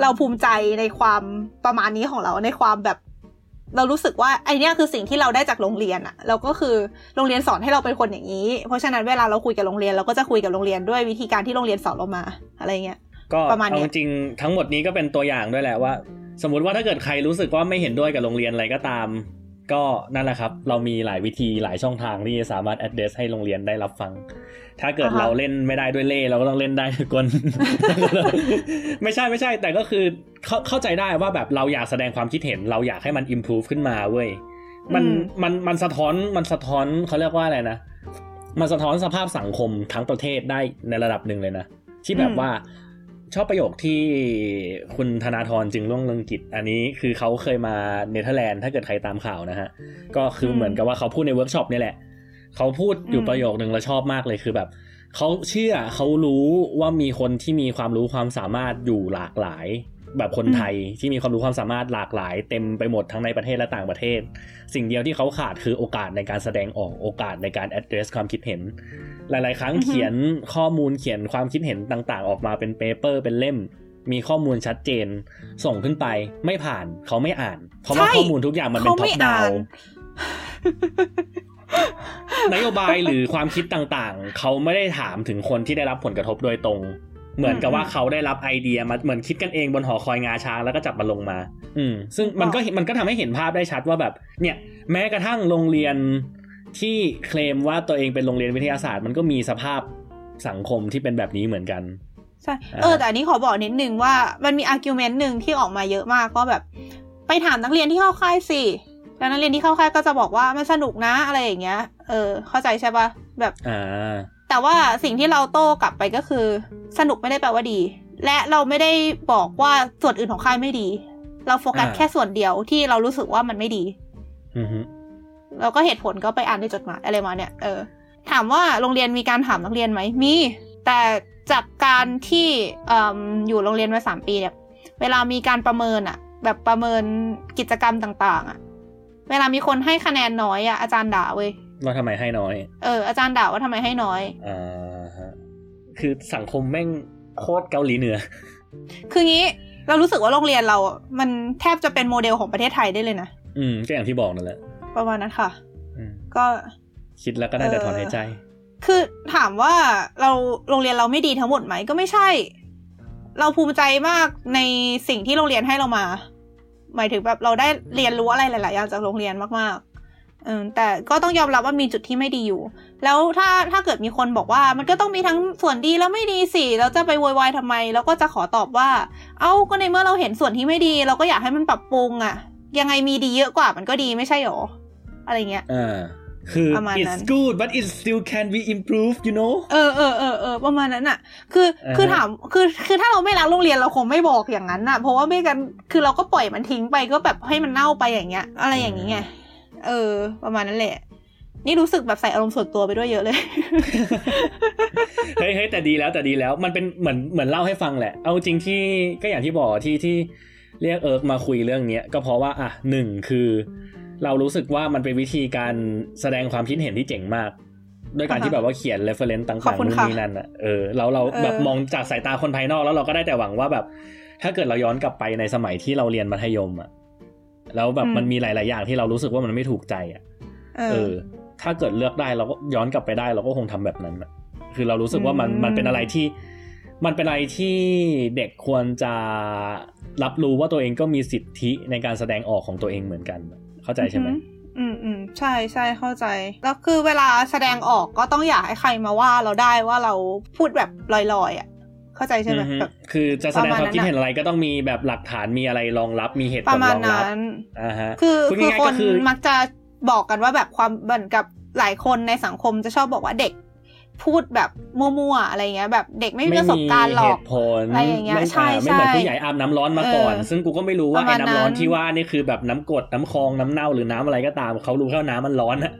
เราภูมิใจในความประมาณนี้ของเราในความแบบ เรารู้สึกว่าไอเนี้ยคือสิ่งที่เราได้จากโรงเรียนอะแล้วก็คือโรงเรียนสอนให้เราเป็นคนอย่างนี้ เพราะฉะนั้นเวลาเราคุยกับโรงเรียนเราก็จะคุยกับโรงเรียนด้วยวิธีการที่โรงเรียนสอนเรามาอะไรเงี้ยก็ประมาณเนี้เอายจริงๆทั้งหมดนี้ก็เป็นตัวอย่างด้วยแหละว่า สมมติว่าถ้าเกิดใครรู้สึกว่าไม่เห็นด้วยกับโรงเรียนอะไรก็ตาม ก็นั่นแหละครับ เรามีหลายวิธีหลายช่องทางที่จะสามารถ address ให้โรงเรียนได้รับฟัง ถ้าเกิดอ่าฮะเราเล่นไม่ได้ด้วยเล่ห์เราก็ต้องเล่นได้ด้วยกลไม่ใช่ไม่ใช่ แต่ก็คือเข้าเข้าใจได้ว่าแบบเราอยากแสดงความคิดเห็น เราอยากให้มัน improve ขึ้นมาเว้ยมันอืมมันมันสะท้อนมันสะท้อนเขาเรียกว่าอะไรนะ มันสะท้อนสภาพสังคมทั้งประเทศได้ในระดับหนึ่งเลยนะที่แบบว่าชอบประโยคที่คุณธนาธรจึงรุ่งเรืองกิจ อันนี้คือเขาเคยมาเนเธอร์แลนด์ถ้าเกิดใครตามข่าวนะฮะ ก็คือเหมือนกับว่าเขาพูดในเวิร์กช็อปนี่แหละ เขาพูดอยู่อืมประโยคหนึ่งแล้วชอบมากเลยคือแบบเขาเชื่อเขารู้ว่ามีคนที่มีความรู้ความสามารถอยู่หลากหลาย แบบคนไทยที่มีความรู้ความสามารถหลากหลาย เต็มไปหมดทั้งในประเทศและต่างประเทศ สิ่งเดียวที่เขาขาดคือโอกาสในการแสดงออกโอกาสในการ address ความคิดเห็น หลาย ๆ ครั้งอือฮึเขียนข้อมูลเขียนความคิดเห็นต่างๆ ออกมาเป็นเปเปอร์เป็นเล่มมีข้อมูลชัดเจน ส่งขึ้นไปไม่ผ่านเขาไม่อ่าน เพราะว่าใช่ข้อมูลทุกอย่างมันเป็นเขาท็อไม่ปดาอ่า นนโยบายหรือความคิดต่างๆ เขาไม่ได้ถามถึงคนที่ได้รับผลกระทบโดยตรง เหมือนกับว่าเขาได้รับไอเดียมาเหมือนคิดกันเองบนหอคอยงาช้างแล้วก็จับมาลงมา อืม ซึ่งมันก็มันก็ทำให้เห็นภาพได้ชัดว่าแบบ เนี่ย แม้กระทั่งโรงเรียนที่เคลมว่าตัวเองเป็นโรงเรียนวิทยาศาสตร์ มันก็มีสภาพสังคมที่เป็นแบบนี้เหมือนกันใช่อ่าเออแต่อันนี้ขอบอกนิดนึงว่ามันมี argument หนึ่งที่ออกมาเยอะมากก็แบบ ไปถามนักเรียนที่เข้าค่ายสิ แล้วนักเรียนที่เข้าค่ายก็จะบอกว่ามันสนุกนะอะไรอย่างเงี้ย เออ เข้าใจใช่ปะแบบอ่าแต่ว่าสิ่งที่เราโต้กลับไปก็คือ สนุกไม่ได้แปลว่าดี และเราไม่ได้บอกว่าส่วนอื่นของค่ายไม่ดี เราโฟกัสอ่าแค่ส่วนเดียวที่เรารู้สึกว่ามันไม่ดีอือฮึแล้วก็เหตุผลก็ไปอ่านในจดหมายอะไรมาเนี่ยเออถามว่าโรงเรียนมีการถามนักเรียนไหมมี แต่จากการที่เอมอยู่โรงเรียนมาสามปีเนี่ย เวลามีการประเมินอะแบบประเมินกิจกรรมต่าง ๆอะ เวลามีคนให้คะแนนน้อยอะอาจารย์ด่าเว้ยว่าทำไมให้น้อย เอออาจารย์ด่าว่าทำไมให้น้อยอ่าฮะคือสังคมแม่งโคตรเกาหลีเหนือ คืองี้เรารู้สึกว่าโรงเรียนเราอะมันแทบจะเป็นโมเดลของประเทศไทยได้เลยนะ อืมก็อย่างที่บอกนั่นแหละ ประมาณนั้นค่ะอืมก็คิดแล้วก็ได้แต่ถอนหายใจ คือถามว่าเราโรงเรียนเราไม่ดีทั้งหมดไหมก็ไม่ใช่ เราภูมิใจมากในสิ่งที่โรงเรียนให้เรามา หมายถึงแบบเราได้เรียนรู้อะไรหลาย ๆ อย่างจากโรงเรียนมากๆเออแต่ก็ต้องยอมรับว่ามีจุดที่ไม่ดีอยู่ แล้วถ้าถ้าเกิดมีคนบอกว่ามันก็ต้องมีทั้งส่วนดีแล้วไม่ดีสิเราจะไปโวยวายทำไมแล้วก็จะขอตอบว่า เอ้าก็ในเมื่อเราเห็นส่วนที่ไม่ดี เราก็อยากให้มันปรับปรุงอะยังไงมีดีเยอะกว่ามันก็ดีไม่ใช่หรออะไรเงี้ยออ คือประมาณ it's นั้น good but it still can be improved you know เออเออเออเออประมาณนั้นอะคืออ่าฮะคือถามคือคือถ้าเราไม่รักโรงเรียนเราคงไม่บอกอย่างนั้นอะเพราะว่าไม่กันคือเราก็ปล่อยมันทิ้งไปก็แบบให้มันเน่าไปอย่างเงี้ย อะไรอย่างนี้ไงเออ ประมาณนั้นแหละ นี่รู้สึกแบบใส่อารมณ์ส่วนตัวไปด้วยเยอะเลย เฮ้ยเฮ้ยแต่ดีแล้วแต่ดีแล้วมันเป็นเหมือนเหมือนเล่าให้ฟังแหละ เอาจริงที่ก็อย่างที่บอกที่ที่เรียกเอิร์กมาคุยเรื่องเนี้ยก็เพราะว่าอะหนึ่งคือ เรารู้สึกว่ามันเป็นวิธีการแสดงความคิดเห็นที่เจ๋งมากด้วยการอ่าฮะที่แบบว่าเขียน reference ต่างขอบๆคุณนู่นค่ะนี่นั่นอะเออเราเราเออแบบมองจากสายตาคนภายนอกแล้วเราก็ได้แต่หวังว่าแบบ ถ้าเกิดเราย้อนกลับไปในสมัยที่เราเรียนมัธยมอะแล้วแบบมันมีหลาย ๆ อย่างที่เรารู้สึกว่ามันไม่ถูกใจอะเอเอออถ้าเกิดเลือกได้เราก็ย้อนกลับไปได้ เราก็คงทำแบบนั้นอะคือเรารู้สึกว่ามันอืมมันเป็นอะไรที่ มันเป็นอะไรที่เด็กควรจะรับรู้ว่าตัวเองก็มีสิทธิในการแสดงออกของตัวเองเหมือนกัน เข้าใจใช่ไหมอืมอืมใช่ใช่เข้าใจ แล้วคือเวลาแสดงออกก็ต้องอยากให้ใครมาว่าเราได้ว่าเราพูดแบบลอยๆอะเข้าใจใช่ไหมอือฮึแบบคือจะแสดงประมาณความคิดนั้นอะเห็นอะไรก็ต้องมีแบบหลักฐานมีอะไรรองรับมีเหตุผปลระมาณรองรับนั้นอ่าฮะคือพูดคือง่ายคๆก็นคือมักจะบอกกันว่าแบบความเหมือนกับหลายคนในสังคมจะชอบบอกว่าเด็ก พูดแบบมั่วๆอะไรเงี้ยแบบเด็กไม่มีประสบการณ์หรเหอกตุผลอะไรอย่างเงี้ยไม่ใช่อ่าไม่เหมือนใช่ผู้ใหญ่อาบน้ำร้อนมาก่อนเออซึ่งกูก็ไม่รู้ว่าประไอ้มาณน้ำร้อนนั้นที่ว่านี่คือแบบน้ำกรดน้ำคลองน้ำเน่าหรือน้ำอะไรก็ตามเขารู้แค่ว่าน้ำมันร้อนอะ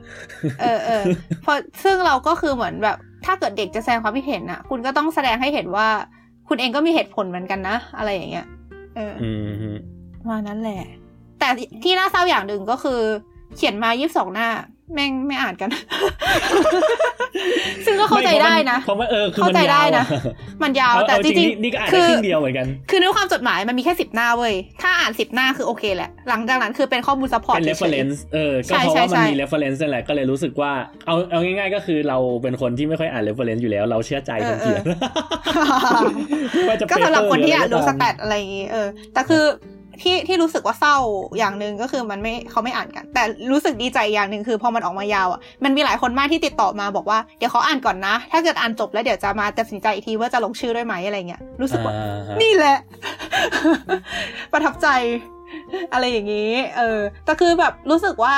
เออเออเพราะซึ่งเราก็คือเหมือนแบบถ้าเกิดเด็กจะแสดงความคิดเห็นอะคุณก็ต้องแสดงให้เห็นว่า คุณเองก็มีเหตุผลเหมือนกันนะ อะไรอย่างเงี้ย เอออืมฮึว่านั้นแหละ แต่ที่น่าเศร้าอย่างหนึ่งก็คือ เขียนมายี่สิบสองหน้า แม่งไม่อ่านกัน ซึ่งก็เข้าใจได้นะเพราะว่าเออคือเข้ามันใจได้ยาวนะอะมันยาวเอาแต่เอาจจริงริงนี่นี่ก็อ่านคืได้อครึ่งเดียวเหมือนกัน คือเนื้อความจดหมายมันมีแค่สิบหน้าเว้ย ถ้าอ่านสิบหน้าคือโอเคแหละ หลังจากนั้นคือเป็นข้อมูล support เป็นเฉย reference เออ ก็ใช่เพราะว่ามันใช่มี reference นั่นแหละก็เลยรู้สึกว่า เอาเอาง่ายๆก็คือเราเป็นคนที่ไม่ค่อยอ่าน reference อยู่แล้ว เราเชื่อใจคนเขียนไม่ว่าจะๆก็สำหรับคนที่อ่าน paper ดูหสอะไรแตก็ทอะไรอย่างงี้เออ แต่คือ ที่ที่รู้สึกว่าเศร้าอย่างหนึ่งก็คือมันไม่เขาไม่อ่านกัน แต่รู้สึกดีใจอย่างหนึ่งคือพอมันออกมายาวอะมันมีหลายคนมากที่ติดต่อมาบอกว่าเดี๋ยวเขาอ่านก่อนนะ ถ้าเกิดอ่านจบแล้วเดี๋ยวจะมาตัดสินใจอีกทีว่าจะลงชื่อด้วยไหมอะไรเงี้ยรู้สึกว่าอ่าฮะนี่แหละ ประทับใจ อะไรอย่างนี้ เออแต่คือแบบรู้สึกว่า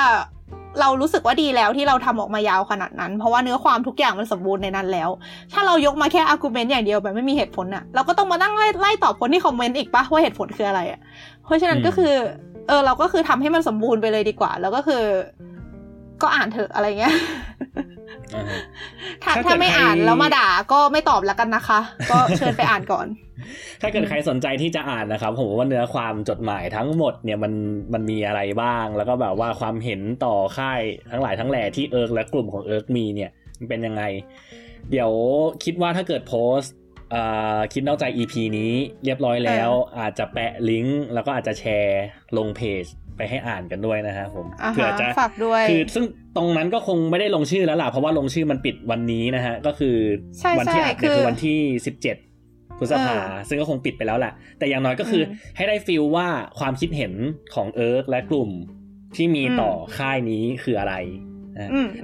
เรารู้สึกว่าดีแล้วที่เราทำออกมายาวขนาดนั้น เพราะว่าเนื้อความทุกอย่างมันสมบูรณ์ในนั้นแล้ว ถ้าเรายกมาแค่ argument อย่างเดียวแบบไม่มีเหตุผลอะเราก็ต้องมานั่งไล่ไล่ตอบคนที่คอมเมนต์อีกปะว่าเหตุผลคืออะไรอะ เพราะฉะนั้นก็คือ เออ เราก็คือทำให้มันสมบูรณ์ไปเลยดีกว่า แล้วก็คือ ก็อ่านเถอะอะไรเงี้ยอ่าฮะถ้าถ้าเกิดถ้าไม่อ่านใครแล้วมาด่าก็ไม่ตอบแล้วกันนะคะ ก็เชิญไปอ่านก่อน ถ้าเกิดใครสนใจที่จะอ่านนะครับ ผมว่าเนื้อความจดหมายทั้งหมดเนี่ยมันมันมีอะไรบ้าง แล้วก็แบบว่าความเห็นต่อค่ายทั้งหลายทั้งแหล่ที่เอิร์กและกลุ่มของเอิร์กมีเนี่ยมันเป็นยังไง เดี๋ยวคิดว่าถ้าเกิดโพสต์ คิดนอกใจ EP นี้เรียบร้อยแล้ว อาจจะแปะลิงก์แล้วก็อาจจะแชร์ลงเพจไปให้อ่านกันด้วยนะฮะผมอ่าเผื่อฮะจะฝากด้วยคือซึ่งตรงนั้นก็คงไม่ได้ลงชื่อแล้วล่ะเพราะว่าลงชื่อมันปิดวันนี้นะฮะก็คือใช่วัที่ใช่อัดเนี่ยคือคือวันที่สิบเจ็ดพฤษภาเออซึ่งก็คงปิดไปแล้วแหละแต่อย่างน้อยก็คืออมให้ได้ feel ว่าความคิดเห็นของเอิร์กและกลุ่มที่มีต่ออค่ายนี้คืออะไรนะอืม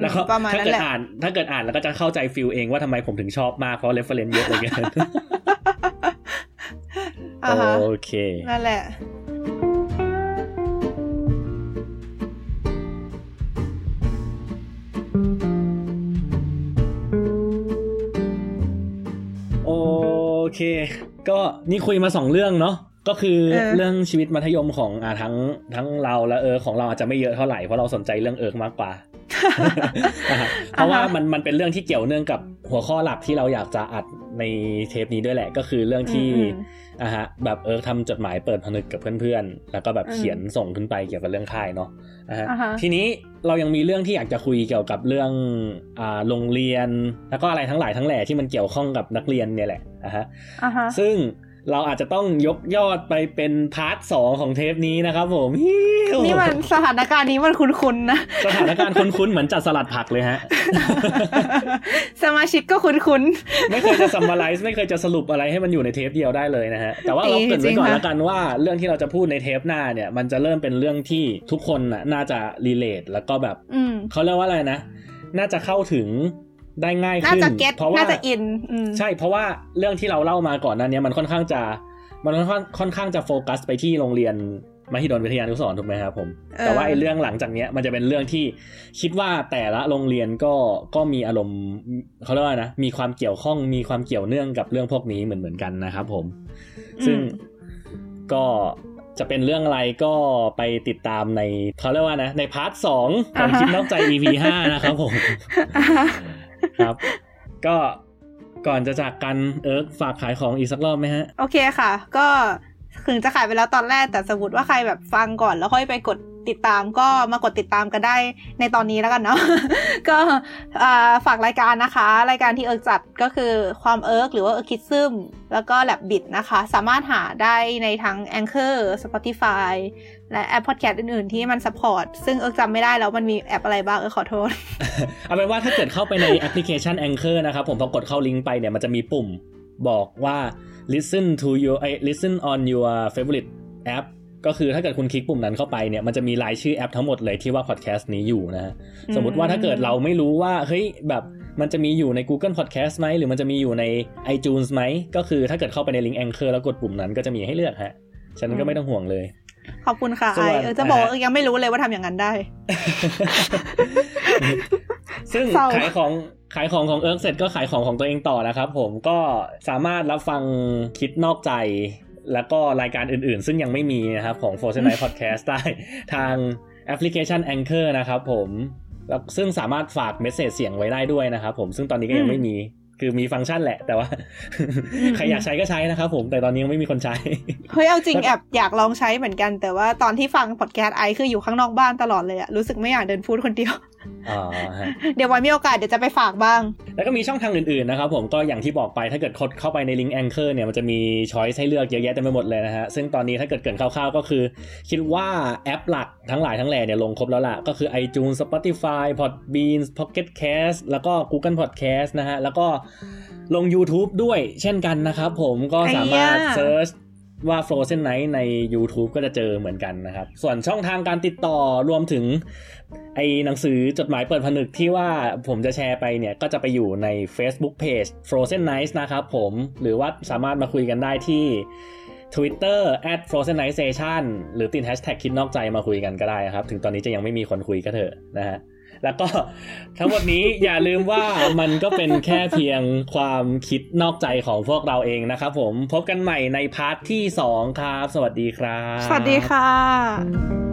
แล้วก็ประมาณถ้านั้นเกิดแหละอ่าน ถ้าเกิดอ่านแล้วก็จะเข้าใจ feel เองว่าทำไมผมถึงชอบมากเพราะ reference เยอะเหลือเกินอ่าฮะโอเค นั่นแหละโอเค ก็นี่คุยมาสองเรื่องเนาะก็คือเออเรื่องชีวิตมัธยมของอ่าทั้งทั้งเราและเอิร์กของเราอาจจะไม่เยอะเท่าไหร่เพราะเราสนใจเรื่องเอิร์กมากกว่าอะ เพราะว่ามันมันเป็นเรื่องที่เกี่ยวเนื่องกับหัวข้อหลักที่เราอยากจะอัดในเทปนี้ด้วยแหละ ก็คือเรื่องที่อืมอะฮะแบบเอิร์กทำจดหมายเปิดผนึกกับเพื่อนๆ แล้วก็แบบอืมเขียนส่งขึ้นไปเกี่ยวกับเรื่องค่ายเนาะอะฮะอ่าฮะทีนี้เรายังมีเรื่องที่อยากจะคุยเกี่ยวกับเรื่องอ่าโรงเรียน แล้วก็อะไรทั้งหลายทั้งแหล่ที่มันเกี่ยวข้องกับนักเรียนเนี่ยแหละอะฮะอ่าฮะซึ่ง เราอาจจะต้องยกยอดไปเป็น part สองของเทปนี้นะครับผมฮิวนี่มันสถานการณ์นี้มันคุ้นๆนะ สถานการณ์คุ้นๆเหมือนจัดสลัดผักเลยฮะ สมาชิกก็คุ้นไม่เคยจะ summarize ไม่เคยจะสรุปอะไรให้มันอยู่ในเทปเดียวได้เลยนะฮะ แต่ว่าเราเกริ่นไว้ก่อนจริงๆแล้วกันว่าเรื่องที่เราจะพูดในเทปหน้าเนี่ย มันจะเริ่มเป็นเรื่องที่ทุกคนน่ะน่าจะ relate แล้วก็แบบๆอืมเขาเรียกว่าอะไรนะ น่าจะเข้าถึง ได้ง่ายน่าขึ้นจะเก็ตเพราะว่าน่าจะอินอืมใช่เพราะว่าเรื่องที่เราเล่ามาก่อนหนั้นเนี้ยมันค่อนข้างจะ มันค่อนข้างค่อนข้างจะโฟกัสไปที่โรงเรียนมหิดลวิทยานุสรณ์ถูกไหมครับผมเออแต่ว่าไอ้เรื่องหลังจากเนี้ยมันจะเป็นเรื่องที่คิดว่าแต่ละโรงเรียนก็ก็มีอารมณ์เขาเรียกว่านะมีความเกี่ยวข้องมีความเกี่ยวเนื่องกับเรื่องพวกนี้เหมือนเหมือนกันนะครับผม ซึ่งก็จะเป็นเรื่องอะไรก็ไปติดตามในเขาเรียกว่านะใน part สองของอ่าฮะคิดนอกใจ EP ห้านะครับผมอ่าฮะ ครับ ก็ก่อนจะจากกันเอิร์กฝากขายของอีกสักรอบไหมฮะ โอเคค่ะ ก็ถึงจะขายไปแล้วตอนแรกแต่สมมติว่าใครแบบฟังก่อนแล้วค่อยไปกดติดตามก็มากดติดตามกันได้ในตอนนี้แล้วกันเนาะก็ฝากรายการนะคะ รายการที่เอิร์กจัดก็คือความเอิร์กหรือว่าเอิร์กคิดซึมแล้วก็แลบบิดนะคะ สามารถหาได้ในทั้ง Anchor Spotify และแอปพอดแคสต์อื่นๆที่มัน support ซึ่งเอิร์กจำไม่ได้แล้วมันมีแอปอะไรบ้างเอิร์กขอโทษ เอาเป็นว่าถ้าเกิดเข้าไปในแอปพลิเคชัน Anchor นะครับผมพอกดเข้าลิงก์ไปเนี่ยมันจะมีปุ่มบอกว่า listen to your ไอ้ listen on your favorite app ก็คือถ้าเกิดคุณคลิกปุ่มนั้นเข้าไปเนี่ยมันจะมีรายชื่อแอปทั้งหมดเลยที่ว่าพอดแคสต์นี้อยู่นะฮะอืมสมมติว่าถ้าเกิดเราไม่รู้ว่าเฮ้ยแบบมันจะมีอยู่ใน Google Podcast ไหมหรือมันจะมีอยู่ใน iTunes ไหมก็คือถ้าเกิดเข้าไปในลิงก์ Anchor แล้วกดปุ่มนั้นก็จะมีให้เลือกฮะฉะนั้นก็ไม่ต้องห่วงเลย ขอบคุณค่ะส่ไอวนเออจะบอกว่าอ่าฮะเอิร์กยังไม่รู้เลยว่าทำอย่างนั้นได้ ซึ่งเศร้าขายของขายของของเอิร์กเสร็จก็ขายของของตัวเองต่อนะครับผมก็สามารถรับฟังคิดนอกใจ แล้วก็รายการอื่นๆ ซึ่งยังไม่มีนะครับของ f o r t n i g h t Podcast ได้ทางแอปพลิเคชัน Anchor นะครับผมแล้วซึ่งสามารถฝากเมสเซจเสียงไว้ได้ด้วยนะครับผมซึ่งตอนนี้ก็ยังไม่มี คือมีฟังก์ชันแหละ แต่ว่าใครอยากใช้ก็ใช้นะครับผมแต่ตอนนี้ยังไม่มีคนใช้ เฮ้ยเอาจริงแล้วก็แอบอยากลองใช้เหมือนกัน แต่ว่าตอนที่ฟังพอดแคสต์ไอคืออยู่ข้างนอกบ้านตลอดเลยอะรู้สึกไม่อยากเดินพูดคนเดียวอ๋อฮะ เดี๋ยวไว้มีโอกาสเดี๋ยวจะไปฝากบ้าง แล้วก็มีช่องทางอื่นๆนะครับผมก็อย่างที่บอกไปถ้าเกิดคดเข้าไปในลิงก์ Anchor เนี่ยมันจะมีช้อยส์ให้เลือกเยอะแยะเต็มไปหมดเลยนะฮะ ซึ่งตอนนี้ถ้าเกิดเกรินคร่าวๆ ก็คือ คิดว่าแอปหลักทั้งหลายทั้งแหล่เนี่ยลงครบแล้วล่ะ ก็คือ iTunes Spotify Podbean Pocket Cast แล้วก็ Google Podcast นะฮะ แล้วก็ลง YouTube ด้วยเช่นกันนะครับผมก็สามารถไอ้ยาเซิร์ชว่า Frozen Night ใน YouTube ก็จะเจอเหมือนกันนะครับ ส่วนช่องทางการติดต่อรวมถึง ไอ้หนังสือจดหมายเปิดผนึกที่ว่าผมจะแชร์ไปเนี่ย ก็จะไปอยู่ใน Facebook Page Frozen Nights นะครับผมหรือว่าสามารถมาคุยกันได้ที่ Twitter at Frozen Night Station หรือติด Hashtag คิดนอกใจมาคุยกันก็ได้ครับ ถึงตอนนี้จะยังไม่มีคนคุยก็เถอะนะฮะแล้วก็ทั้งหมดนี้อย่าลืมว่ามันก็เป็นแค่เพียงความคิดนอกใจของพวกเราเองนะครับผมพบกันใหม่ในพาร์ทที่ 2 ครับ สวัสดีครับ สวัสดีค่ะ